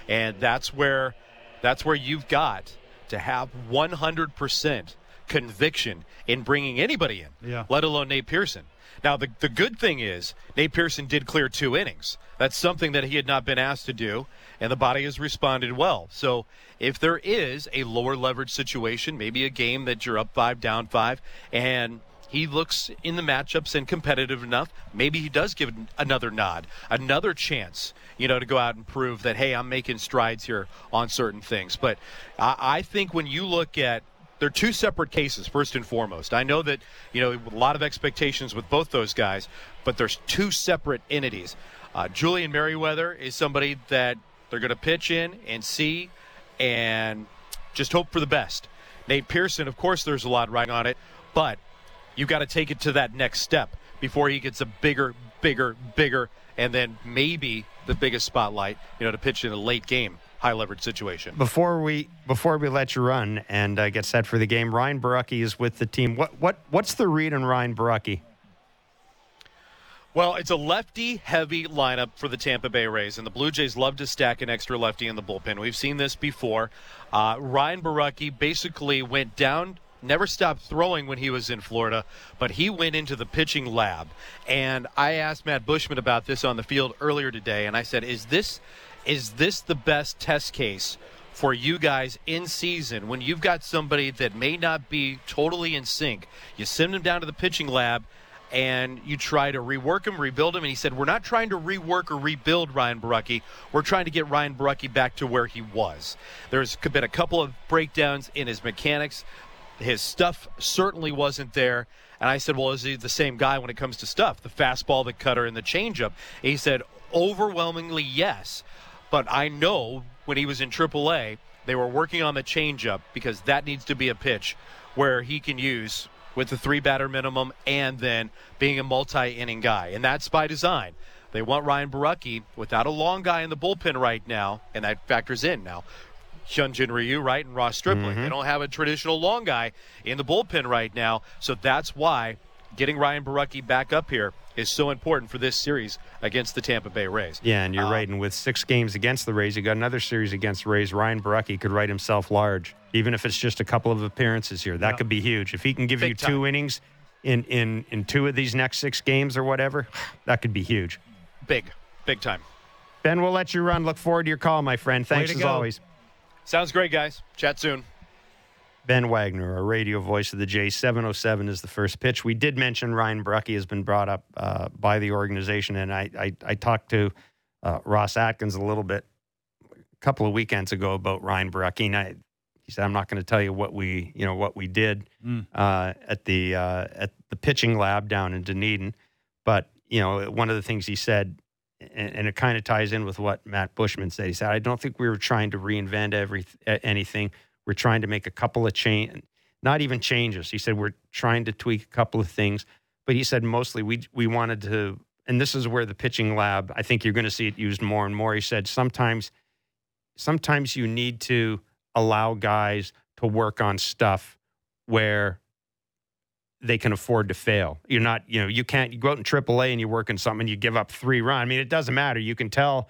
And that's where that's where you've got to have 100% conviction in bringing anybody in, Yeah. let alone Nate Pearson. Now, the, the good thing is Nate Pearson did clear two innings. That's something that he had not been asked to do, and the body has responded well. So, if there is a lower leverage situation, maybe a game that you're up five, down five, and he looks in the matchups and competitive enough, maybe he does give another nod, another chance, you know, to go out and prove that, hey, I'm making strides here on certain things. But I, I think when you look at they're two separate cases first and foremost. I know that you know a lot of expectations with both those guys but there's two separate entities. Uh, julian merryweather is somebody that they're going to pitch in and see and just hope for the best. Nate pearson of course there's a lot riding on it but you got to take it to that next step before he gets a bigger bigger bigger and then maybe the biggest spotlight you know to pitch in a late game high leverage situation Before we before we let you run and uh, get set for the game, Ryan Borucki is with the team. What what what's the read on Ryan Borucki? Well, it's a lefty heavy lineup for the Tampa Bay Rays, and the Blue Jays love to stack an extra lefty in the bullpen. We've seen this before. Uh, Ryan Borucki basically went down, never stopped throwing when he was in Florida, but he went into the pitching lab. And I asked Matt Buschmann about this on the field earlier today, and I said, "Is this is this the best test case for you guys in season when you've got somebody that may not be totally in sync. You send them down to the pitching lab and you try to rework him, rebuild him. And he said, We're not trying to rework or rebuild Ryan Borucki. We're trying to get Ryan Borucki back to where he was. There's been a couple of breakdowns in his mechanics. His stuff certainly wasn't there. And I said, Well, is he the same guy when it comes to stuff? The fastball, the cutter, and the changeup? And he said, Overwhelmingly, yes. But I know when he was in AAA, they were working on the changeup because that needs to be a pitch where he can use with the three batter minimum and then being a multi inning guy. And that's by design. They want Ryan Borucki without a long guy in the bullpen right now, and that factors in now. Hyunjin Ryu, right, and Ross Stripling. Mm-hmm. They don't have a traditional long guy in the bullpen right now, so that's why getting Ryan Borucki back up here is so important for this series against the Tampa Bay Rays. Yeah, and you're Um, right. And with six games against the Rays, you got another series against the Rays. Ryan Borucki could write himself large, even if it's just a couple of appearances here. That Yeah. could be huge. If he can give Big you two time. innings in, in, in two of these next six games or whatever, that could be huge. Big, big time. Ben, we'll let you run. Look forward to your call, my friend. Thanks as go. always. Sounds great, guys. Chat soon. Ben Wagner, our radio voice of the J707, is the first pitch. We did mention Ryan Borucki has been brought up uh, by the organization, and I, I, I talked to uh, Ross Atkins a little bit a couple of weekends ago about Ryan Borucki, and I, he said, "I'm not going to tell you what we, you know, what we did Mm. uh, at the uh, at the pitching lab down in Dunedin, but you know, one of the things he said." And, and it kind of ties in with what Matt Buschmann said. He said, "I don't think we were trying to reinvent every anything we're trying to make a couple of change, not even changes. He said we're trying to tweak a couple of things, but he said mostly we we wanted to, and this is where the pitching lab. I think you're going to see it used more and more. He said sometimes, sometimes you need to allow guys to work on stuff where they can afford to fail. You're not, you know, you can't you go out in AAA and you work on something, and you give up three runs. I mean, it doesn't matter. You can tell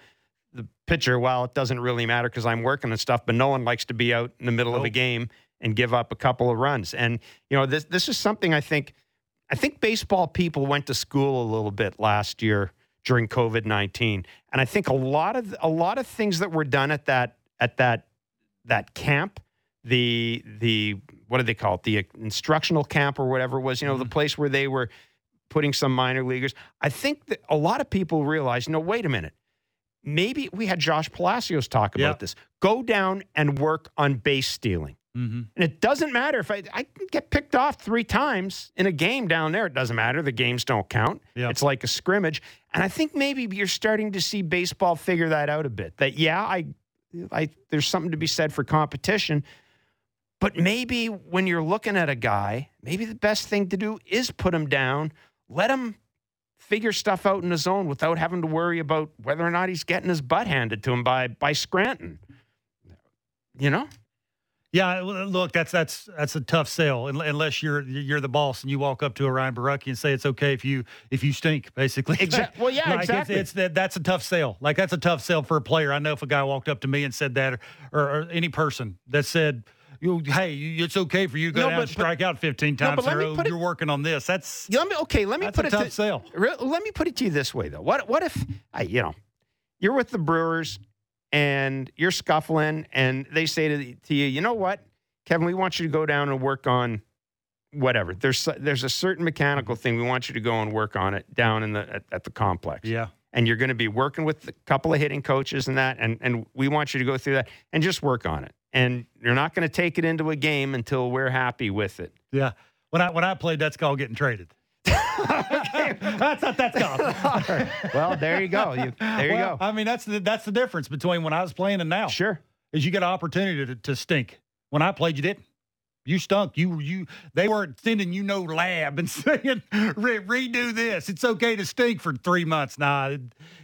pitcher, well, it doesn't really matter because I'm working and stuff, but no one likes to be out in the middle of a game and give up a couple of runs. And you know, this this is something I think I think baseball people went to school a little bit last year during COVID nineteen, and I think a lot of a lot of things that were done at that at that that camp, the the what do they call it, the instructional camp or whatever it was, you know, the mm-hmm. place where they were putting some minor leaguers. I think that a lot of people realized, no, wait a minute. Maybe we had Josh Palacios talk about Yeah. this. Go down and work on base stealing. Mm-hmm. And it doesn't matter if I, I get picked off three times in a game down there. It doesn't matter. The games don't count. Yeah. It's like a scrimmage. And I think maybe you're starting to see baseball figure that out a bit. That yeah, I, I there's something to be said for competition. But maybe when you're looking at a guy, maybe the best thing to do is put him down, let him figure stuff out in his own without having to worry about whether or not he's getting his butt handed to him by by Scranton. You know? Yeah, look, that's that's that's a tough sell unless you're you're the boss and you walk up to a Ryan Borucki and say it's okay if you if you stink, basically. Exactly. well, yeah, Like, it's- exactly. It's, that that's a tough sell. Like that's a tough sell for a player. I know if a guy walked up to me and said that, or, or, or any person that said, you, "Hey, it's okay for you to go No, down but- and strike out 15 No, times but in a let me row. put it- You're working on this." That's Let me okay. Let me put a it tough to, sell. Let me put it to you this way, though. What what if I, you know, you're with the Brewers and you're scuffling, and they say to, to you, you know what, Kevin, we want you to go down and work on whatever. There's there's a certain mechanical thing we want you to go and work on it down in the at, at the complex. yeah. And you're going to be working with a couple of hitting coaches and that, and and we want you to go through that and just work on it. And you're not going to take it into a game until we're happy with it. Yeah. When I when I played, that's called getting traded. that's what that's called. Well, there you go. You, there you Well, go. I mean, that's the that's the difference between when I was playing and now. Sure. Is you get an opportunity to, to stink. When I played, you didn't. You stunk. You you. They weren't sending you no lab and saying Re- redo this. It's okay to stink for three months. Nah, it,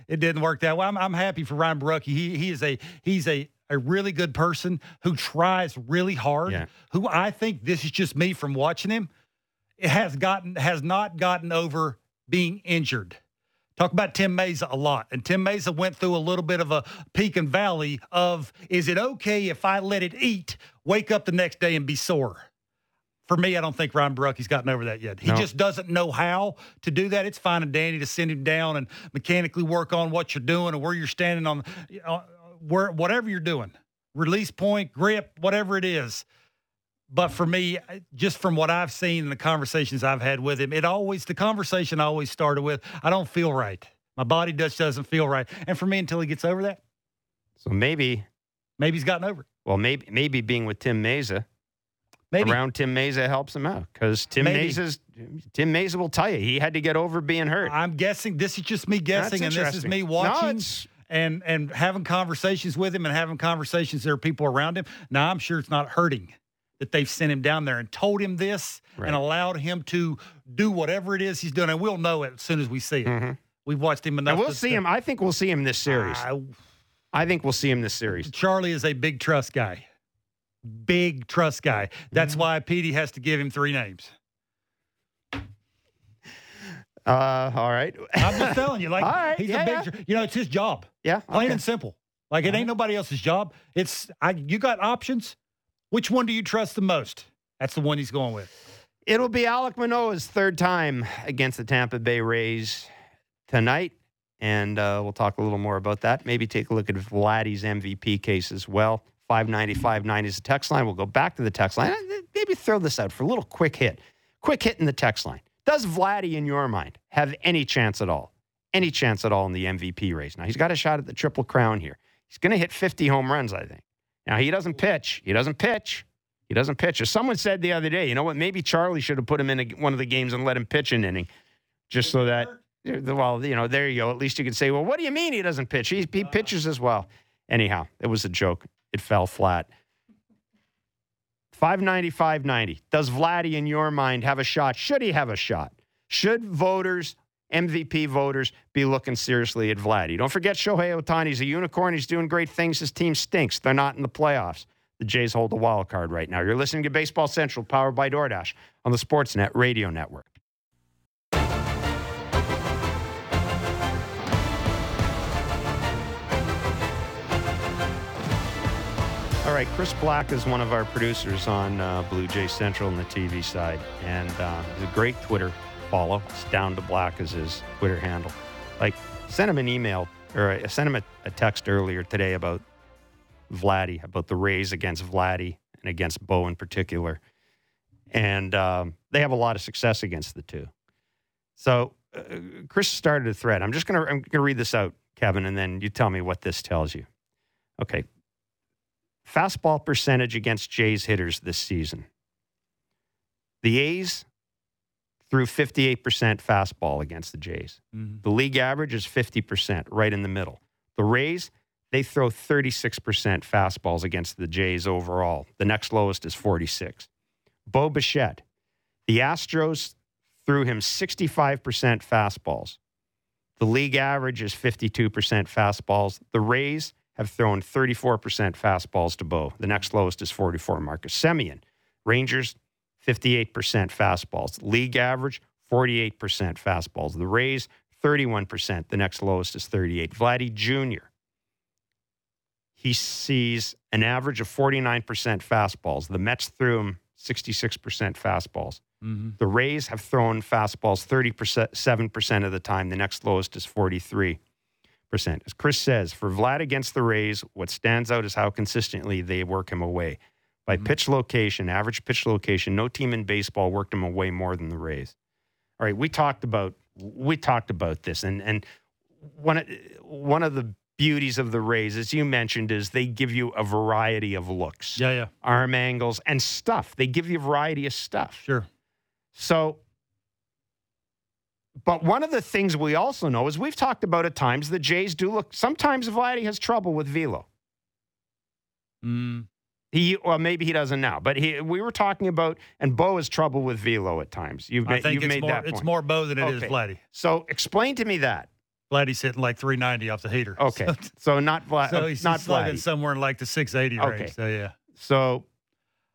it didn't work that way. I'm, I'm happy for Ryan Borucki. He he is a he's a a really good person who tries really hard. Yeah. Who I think this is just me from watching him. It has gotten has not gotten over being injured. Talk about Tim Mayza a lot. And Tim Mayza went through a little bit of a peak and valley of is it okay if I let it eat, wake up the next day and be sore? For me, I don't think Ryan Borucki's gotten over that yet. He No. just doesn't know how to do that. It's fine and dandy to send him down and mechanically work on what you're doing and where you're standing on, uh, where whatever you're doing. release point, grip, whatever it is. But for me, just from what I've seen and the conversations I've had with him, it always the conversation I always started with, "I don't feel right. My body just doesn't feel right." And for me, until he gets over that, So maybe, maybe he's gotten over it. well, maybe maybe being with Tim Mayza Maybe. around Tim Mayza helps him out because Tim Maybe. Mayza's Tim Mayza will tell you he had to get over being hurt. I'm guessing this is just me That's guessing, and this is me watching it's- and and having conversations with him and having conversations there are people around him. Now I'm sure it's not hurting that they've sent him down there and told him this Right. and allowed him to do whatever it is he's doing, and we'll know it as soon as we see it. Mhm. We've watched him enough. And we'll see him. I think we'll see him this series. I- I think we'll see him this series. Charlie is a big trust guy. Big trust guy. That's why Petey has to give him three names. Uh, all right. I'm just telling you, like right, he's yeah, a big, yeah. you know, it's his job. yeah. Plain okay. and simple. Like it ain't nobody else's job. It's I. You got options. Which one do you trust the most? That's the one he's going with. It'll be Alec Manoah's third time against the Tampa Bay Rays tonight, and uh, we'll talk a little more about that. Maybe take a look at Vladdy's MVP case as well. 595.9 is the text line. We'll go back to the text line. Maybe throw this out for a little quick hit. Quick hit in the text line. Does Vladdy, in your mind, have any chance at all? Any chance at all in the MVP race? Now, he's got a shot at the Triple Crown here. He's going to hit 50 home runs, I think. Now, he doesn't pitch. He doesn't pitch. He doesn't pitch. As someone said the other day, you know what? Maybe Charlie should have put him in a, one of the games and let him pitch an inning, just so that. Well, you know, there you go. At least you could say, well, what do you mean he doesn't pitch? He, he uh. pitches as well. Anyhow, it was a joke. It fell flat. 590, 590. Does Vladdy, in your mind, have a shot? Should he have a shot? Should voters, MVP voters, be looking seriously at Vladdy? Don't forget Shohei Ohtani's a unicorn. He's doing great things. His team stinks. They're not in the playoffs. The Jays hold the wild card right now. You're listening to Baseball Central, powered by DoorDash on the Sportsnet Radio Network. All right, Chris Black is one of our producers on uh, Blue Jay Central on the TV side, and uh, he's a great Twitter follow. It's down to Black is his Twitter handle. Like, sent him an email or I sent him a, a text earlier today about Vladdy, about the Rays against Vladdy and against Bo in particular, and um, they have a lot of success against the two. So uh, Chris started a thread. I'm just gonna I'm gonna read this out, Kevin, and then you tell me what this tells you. Okay, fastball percentage against Jays hitters this season. The A's threw 58% fastball against the Jays. Mm-hmm. The league average is 50%, right in the middle. The Rays, they throw 36% fastballs against the Jays overall. The next lowest is 46. Bo Bichette, the Astros threw him 65% fastballs. The league average is 52% fastballs. The Rays have thrown 34% fastballs to Bo. The next lowest is 44. Marcus Semien. Rangers, 58% fastballs. League average, 48% fastballs. The Rays, 31%. The next lowest is 38. Vladdy Jr. He sees an average of 49% fastballs. The Mets threw him 66% fastballs. Mm-hmm. The Rays have thrown fastballs 37% of the time. The next lowest is 43%. As Chris says, for Vlad against the Rays, what stands out is how consistently they work him away. By mm-hmm. pitch location, average pitch location, no team in baseball worked him away more than the Rays. All right, we talked about we talked about this, and and one of, one of the beauties of the Rays, as you mentioned, is they give you a variety of looks, Yeah, yeah, arm angles, and stuff. They give you a variety of stuff. sure. So, but one of the things we also know is we've talked about at times the Jays do look. Sometimes Vladdy has trouble with velo. Mm, He, well, maybe he doesn't now, but he, we were talking about, and Bo has trouble with velo at times. You've, I made, think you've it's made more that it's more Bo than it is Okay. Vladdy. So, explain to me that. Vladdy's hitting like 390 off the heater. Okay, So, so not Vlad, so he's, not slugging Vladdy. somewhere in like the 680 Okay. range. So yeah. So,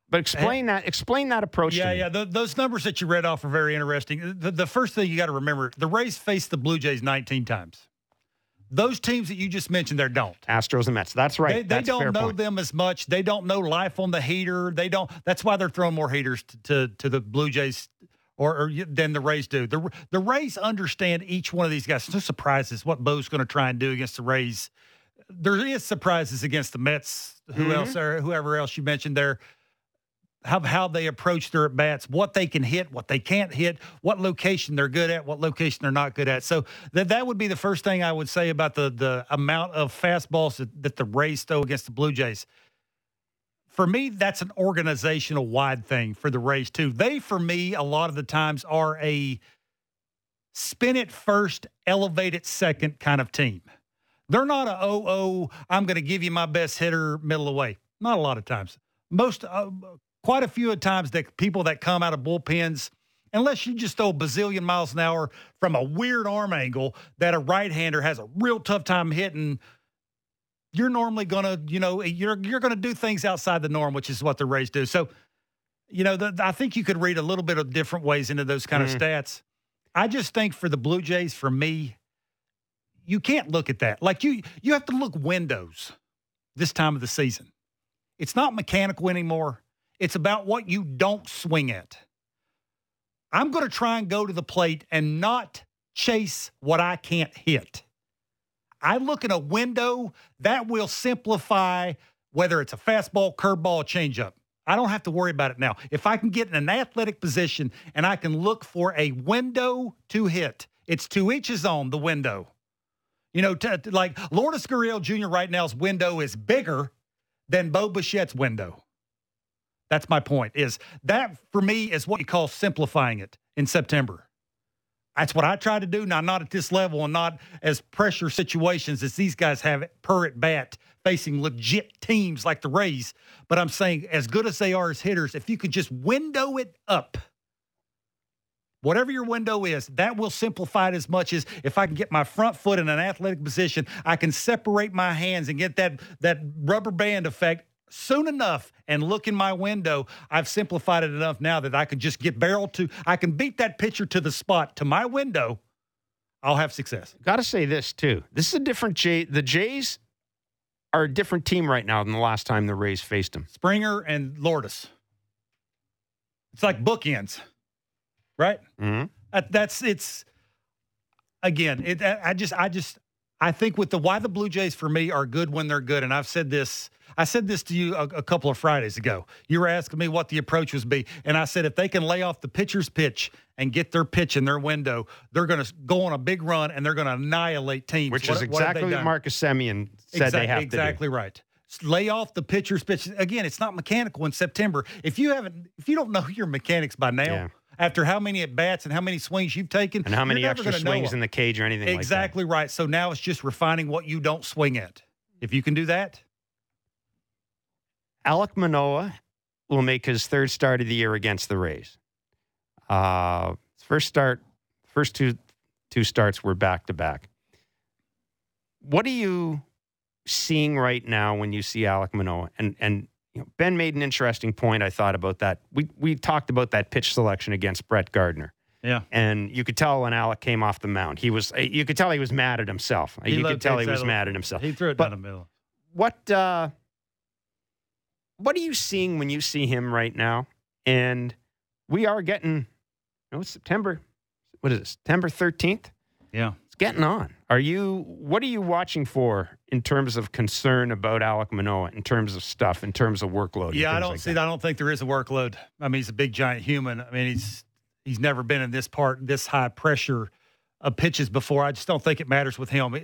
but explain that. Explain that approach. Yeah, yeah. Th those numbers that you read off are very interesting. The, the first thing you got to remember the Rays faced the Blue Jays 19 times. Those teams that you just mentioned there don't. Astros and Mets. That's right. They, they That's don't know point. them as much. They don't know life on the heater. They don't. That's why they're throwing more heaters to to, to the Blue Jays or, or than the Rays do. The the Rays understand each one of these guys. No surprises what Bo's going to try and do against the Rays there is surprises against the Mets. Who Mhm. else or whoever else you mentioned there? How how they approach their at bats, what they can hit, what they can't hit, what location they're good at, what location they're not good at. So that that would be the first thing I would say about the the amount of fastballs that, that the Rays throw against the Blue Jays. For me, that's an organizational wide thing for the Rays too. They, for me, a lot of the times are a spin it first, elevate it second kind of team. They're not a oh oh. I'm going to give you my best hitter middle away. Not a lot of times. Most, uh, quite a few of times that people that come out of bullpens, unless you just throw a bazillion miles an hour from a weird arm angle that a right hander has a real tough time hitting. You're normally gonna, you know, you're you're gonna do things outside the norm, which is what the Rays do. So, you know, the, I think you could read a little bit of different ways into those kind Mm. of stats. I just think for the Blue Jays, for me, you can't look at that. Like you you have to look windows this time of the season. It's not mechanical anymore. It's about what you don't swing at. I'm going to try and go to the plate and not chase what I can't hit. I look in a window that will simplify whether it's a fastball, curveball, changeup. I don't have to worry about it now. If I can get in an athletic position and I can look for a window to hit, it's two inches on the window. You know, t- t- like Lourdes Gurriel Jr. right now's window is bigger than Bo Bichette's window. That's my point. Is that for me is what you call simplifying it in September. That's what I try to do. Now, not at this level and not as pressure situations as these guys have per at bat facing legit teams like the Rays. But I'm saying, as good as they are as hitters, if you could just window it up, whatever your window is, that will simplify it as much as if I can get my front foot in an athletic position, I can separate my hands and get that that rubber band effect soon enough and look in my window. I've simplified it enough now that I can just get barrel to I can beat that pitcher to the spot to my window. I'll have success. Got to say this too. This is a different Jay. The Jays are a different team right now than the last time the Rays faced them. Springer and Lourdes. It's like bookends, right? Mm-hmm. That, that's it's again. It, I I just, I just, I think with the why the Blue Jays for me are good when they're good, and I've said this. I said this to you a, a couple of Fridays ago. You were asking me what the approach was be, and I said if they can lay off the pitcher's pitch and get their pitch in their window, they're going to go on a big run and they're going to annihilate teams. Which What- is what exactly what done? Marcus Semien said Exact- they have to do. exactly right. Lay off the pitcher's pitch. Again, it's not mechanical in September. If you haven't, if you don't know your mechanics by now, Yeah. after how many at bats and how many swings you've taken. And how many extra swings in the cage or anything Exactly right. So now it's just refining what you don't swing at. If you can do that. Alec Manoah will make his third start of the year against the Rays. Uh, first start, first two two starts were back to back. What are you seeing right now when you see Alec Manoah? And and you know, Ben made an interesting point. I thought about that. We we talked about that pitch selection against Brett Gardner. yeah. And you could tell when Alec came off the mound, he was. You could tell he was mad at himself. you could tell he was mad at himself. He threw it But- down the middle. What uh, What are you seeing when you see him right now? And we are getting. No, it's September. What is it? September thirteenth. Yeah. It's getting on. Are you? What are you watching for in terms of concern about Alec Manoah? In terms of stuff? In terms of workload? Yeah, I don't like see. that? I don't think there is a workload. I mean, he's a big giant human. I mean, he's he's never been in this part, this high pressure of pitches before. I just don't think it matters with him.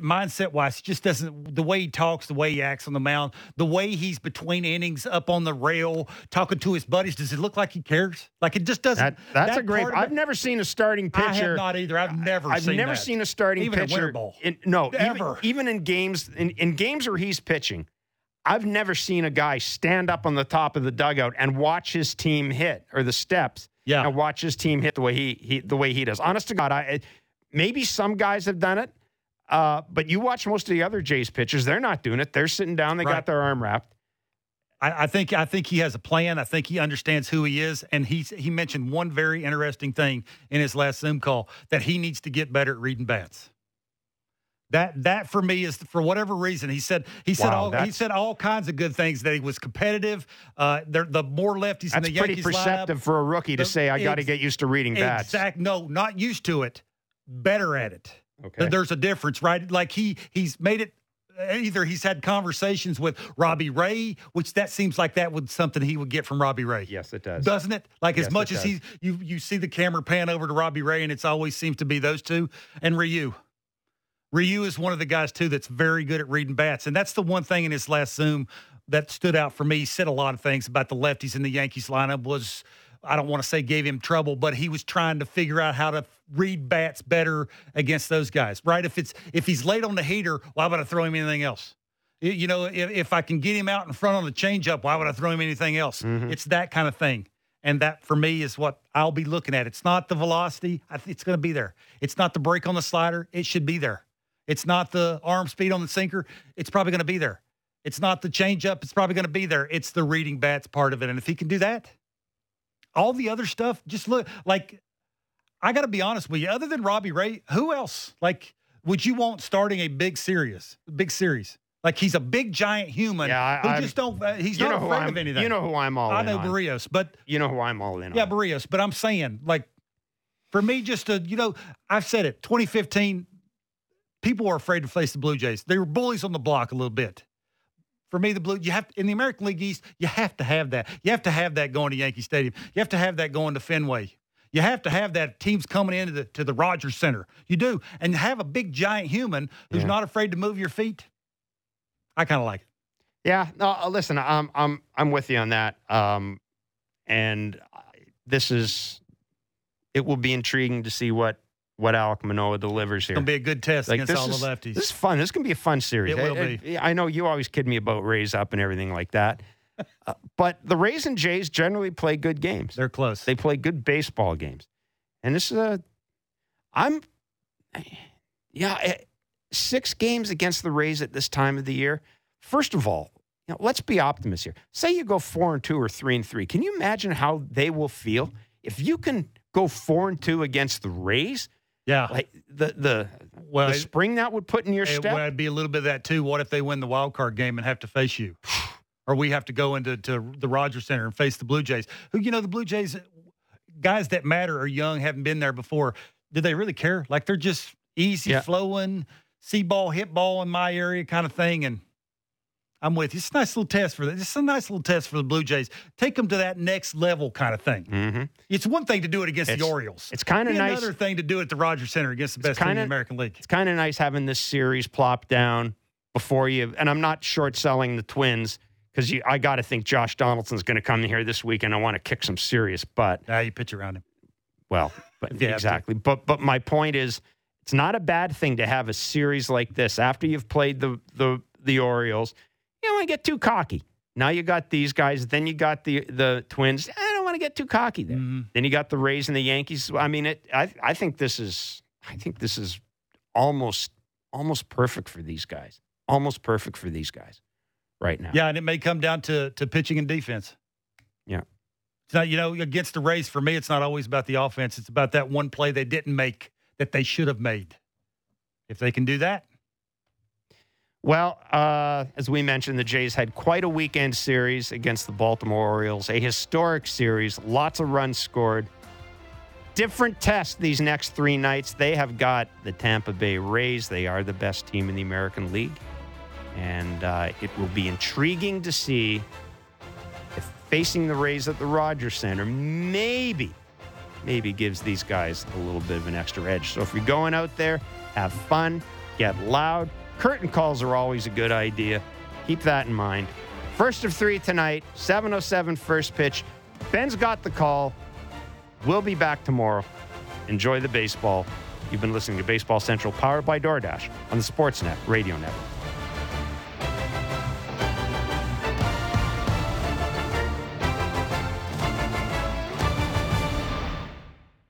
Mindset wise, he just doesn't. The way he talks, the way he acts on the mound, the way he's between innings, up on the rail, talking to his buddies. Does it look like he cares? Like it just doesn't. That, that's that a great. I've it- never seen a starting pitcher. I have not either. I've never. I've seen never that. seen a starting Even pitcher. ball. in- no, even- Ever. Even, in games in, in games where he's pitching, I've never seen a guy stand up on the top of the dugout and watch his team hit or the steps. Yeah. and watch his team hit the way he, he the way he does. Honest to God, I maybe some guys have done it, uh, but you watch most of the other Jays pitchers; they're not doing it. They're sitting down. They Right. got their arm wrapped. I, I think I think he has a plan. I think he understands who he is, and he's he mentioned one very interesting thing in his last Zoom call that he needs to get better at reading bats. That that for me is for whatever reason he said he said Wow, all he said all kinds of good things that he was competitive. Uh, the more lefties in That's pretty perceptive lineup, for a rookie to The- say, "I got to get used to reading bats." Exact. No, not used to it. Better at it. Okay. There's a difference, right? Like he he's made it either he's had conversations with Robbie Ray, which that seems like that would something he would get from Robbie Ray. Yes, it does. Doesn't it? Like Yes, as much as he you you see the camera pan over to Robbie Ray and it's always seems to be those two and Ryu. Ryu is one of the guys too that's very good at reading bats. And that's the one thing in his last Zoom that stood out for me. He said a lot of things about the lefties in the Yankees lineup was I don't want to say gave him trouble, but he was trying to figure out how to read bats better against those guys. Right? If it's if he's late on the heater, why would I throw him anything else? You know, if, if I can get him out in front on the changeup, why would I throw him anything else? Mm-hmm. It's that kind of thing. And that for me is what I'll be looking at. It's not the velocity. It's going to be there. It's not the break on the slider. It should be there. It's not the arm speed on the sinker. It's probably going to be there. It's not the changeup. It's probably going to be there. It's the reading bats part of it. And if he can do that, all the other stuff, just look like I got to be honest with you. Other than Robbie Ray, who else like would you want starting a big series? Big series. Like he's a big giant human Yeah, I- who I'm- just don't. Uh, he's not afraid of anything. You know who I'm all I in know. Berrios, but You know who I'm all in yeah, on. Berrios. But I'm saying, like, for me, just to, you know, I've said it 2015, people were afraid to face the Blue Jays. They were bullies on the block a little bit. For me, the Blue, you have in the American League East, you have to have that. You have to have that going to Yankee Stadium. You have to have that going to Fenway. You have to have that teams coming into the to the Rogers Center. You do, and have a big giant human who's Yeah. not afraid to move your feet. I kind of like it. Yeah, no, uh, listen, I'm I'm I'm with you on that. Um, and this is it will be intriguing to see what what Alec Manoah delivers It's here. gonna be a good test Like, against all is- the lefties. This is fun. This can be a fun series. It will I, I- I know you always kid me about Rays up and everything like that, uh, but the Rays and Jays generally play good games. They're close. They play good baseball games, and this is a. I'm, yeah, eh, six games against the Rays at this time of the year. First of all, you know, let's be optimists here. Say you go four and two or three and three. Can you imagine how they will feel if you can go four and two against the Rays? Yeah. Like the the Well, the spring that would put in your step. it'd be a little bit of that too. What if they win the wild card game and have to face you, or we have to go into to the Rogers Center and face the Blue Jays? Who you know the Blue Jays guys that matter are young, haven't been there before. Do they really care? Like they're just easy Yeah. flowing, see ball, hit ball in my area kind of thing. And I'm with you. It's a nice little test for that. It's a nice little test for the Blue Jays. Take them to that next level kind of thing. Mhm. It's one thing to do it against the Orioles. It's kind of nice. Another thing to do it at the Rogers Center against the best team in the American League. It's kind of nice having this series plop down before you. And I'm not short selling the Twins because I got to think Josh Donaldson's going to come here this week, and I want to kick some serious butt. Now you pitch around him. Well, but Yeah, exactly. But but my point is, it's not a bad thing to have a series like this after you've played the the the Orioles. You don't want to get too cocky. Now you got these guys. Then you got the the Twins. I don't want to get too cocky there. Mhm. Then you got the Rays and the Yankees. I mean, it. I I think this is. I think this is almost almost perfect for these guys. Almost perfect for these guys right now. Yeah, and it may come down to to pitching and defense. Yeah. It's not, you know, against the Rays, for me, it's not always about the offense. It's about that one play they didn't make that they should have made. If they can do that, Well, uh, as we mentioned, the Jays had quite a weekend series against the Baltimore Orioles, a historic series, lots of runs scored. Different test these next three nights. They have got the Tampa Bay Rays. They are the best team in the American League. And uh, it will be intriguing to see if facing the Rays at the Rogers Center maybe, maybe gives these guys a little bit of an extra edge. So if you're going out there, have fun, get loud. Curtain calls are always a good idea. Keep that in mind. First of three tonight, 707 first pitch. Ben's got the call. We'll be back tomorrow. Enjoy the baseball. You've been listening to Baseball Central, powered by DoorDash on the Sportsnet Radio Network.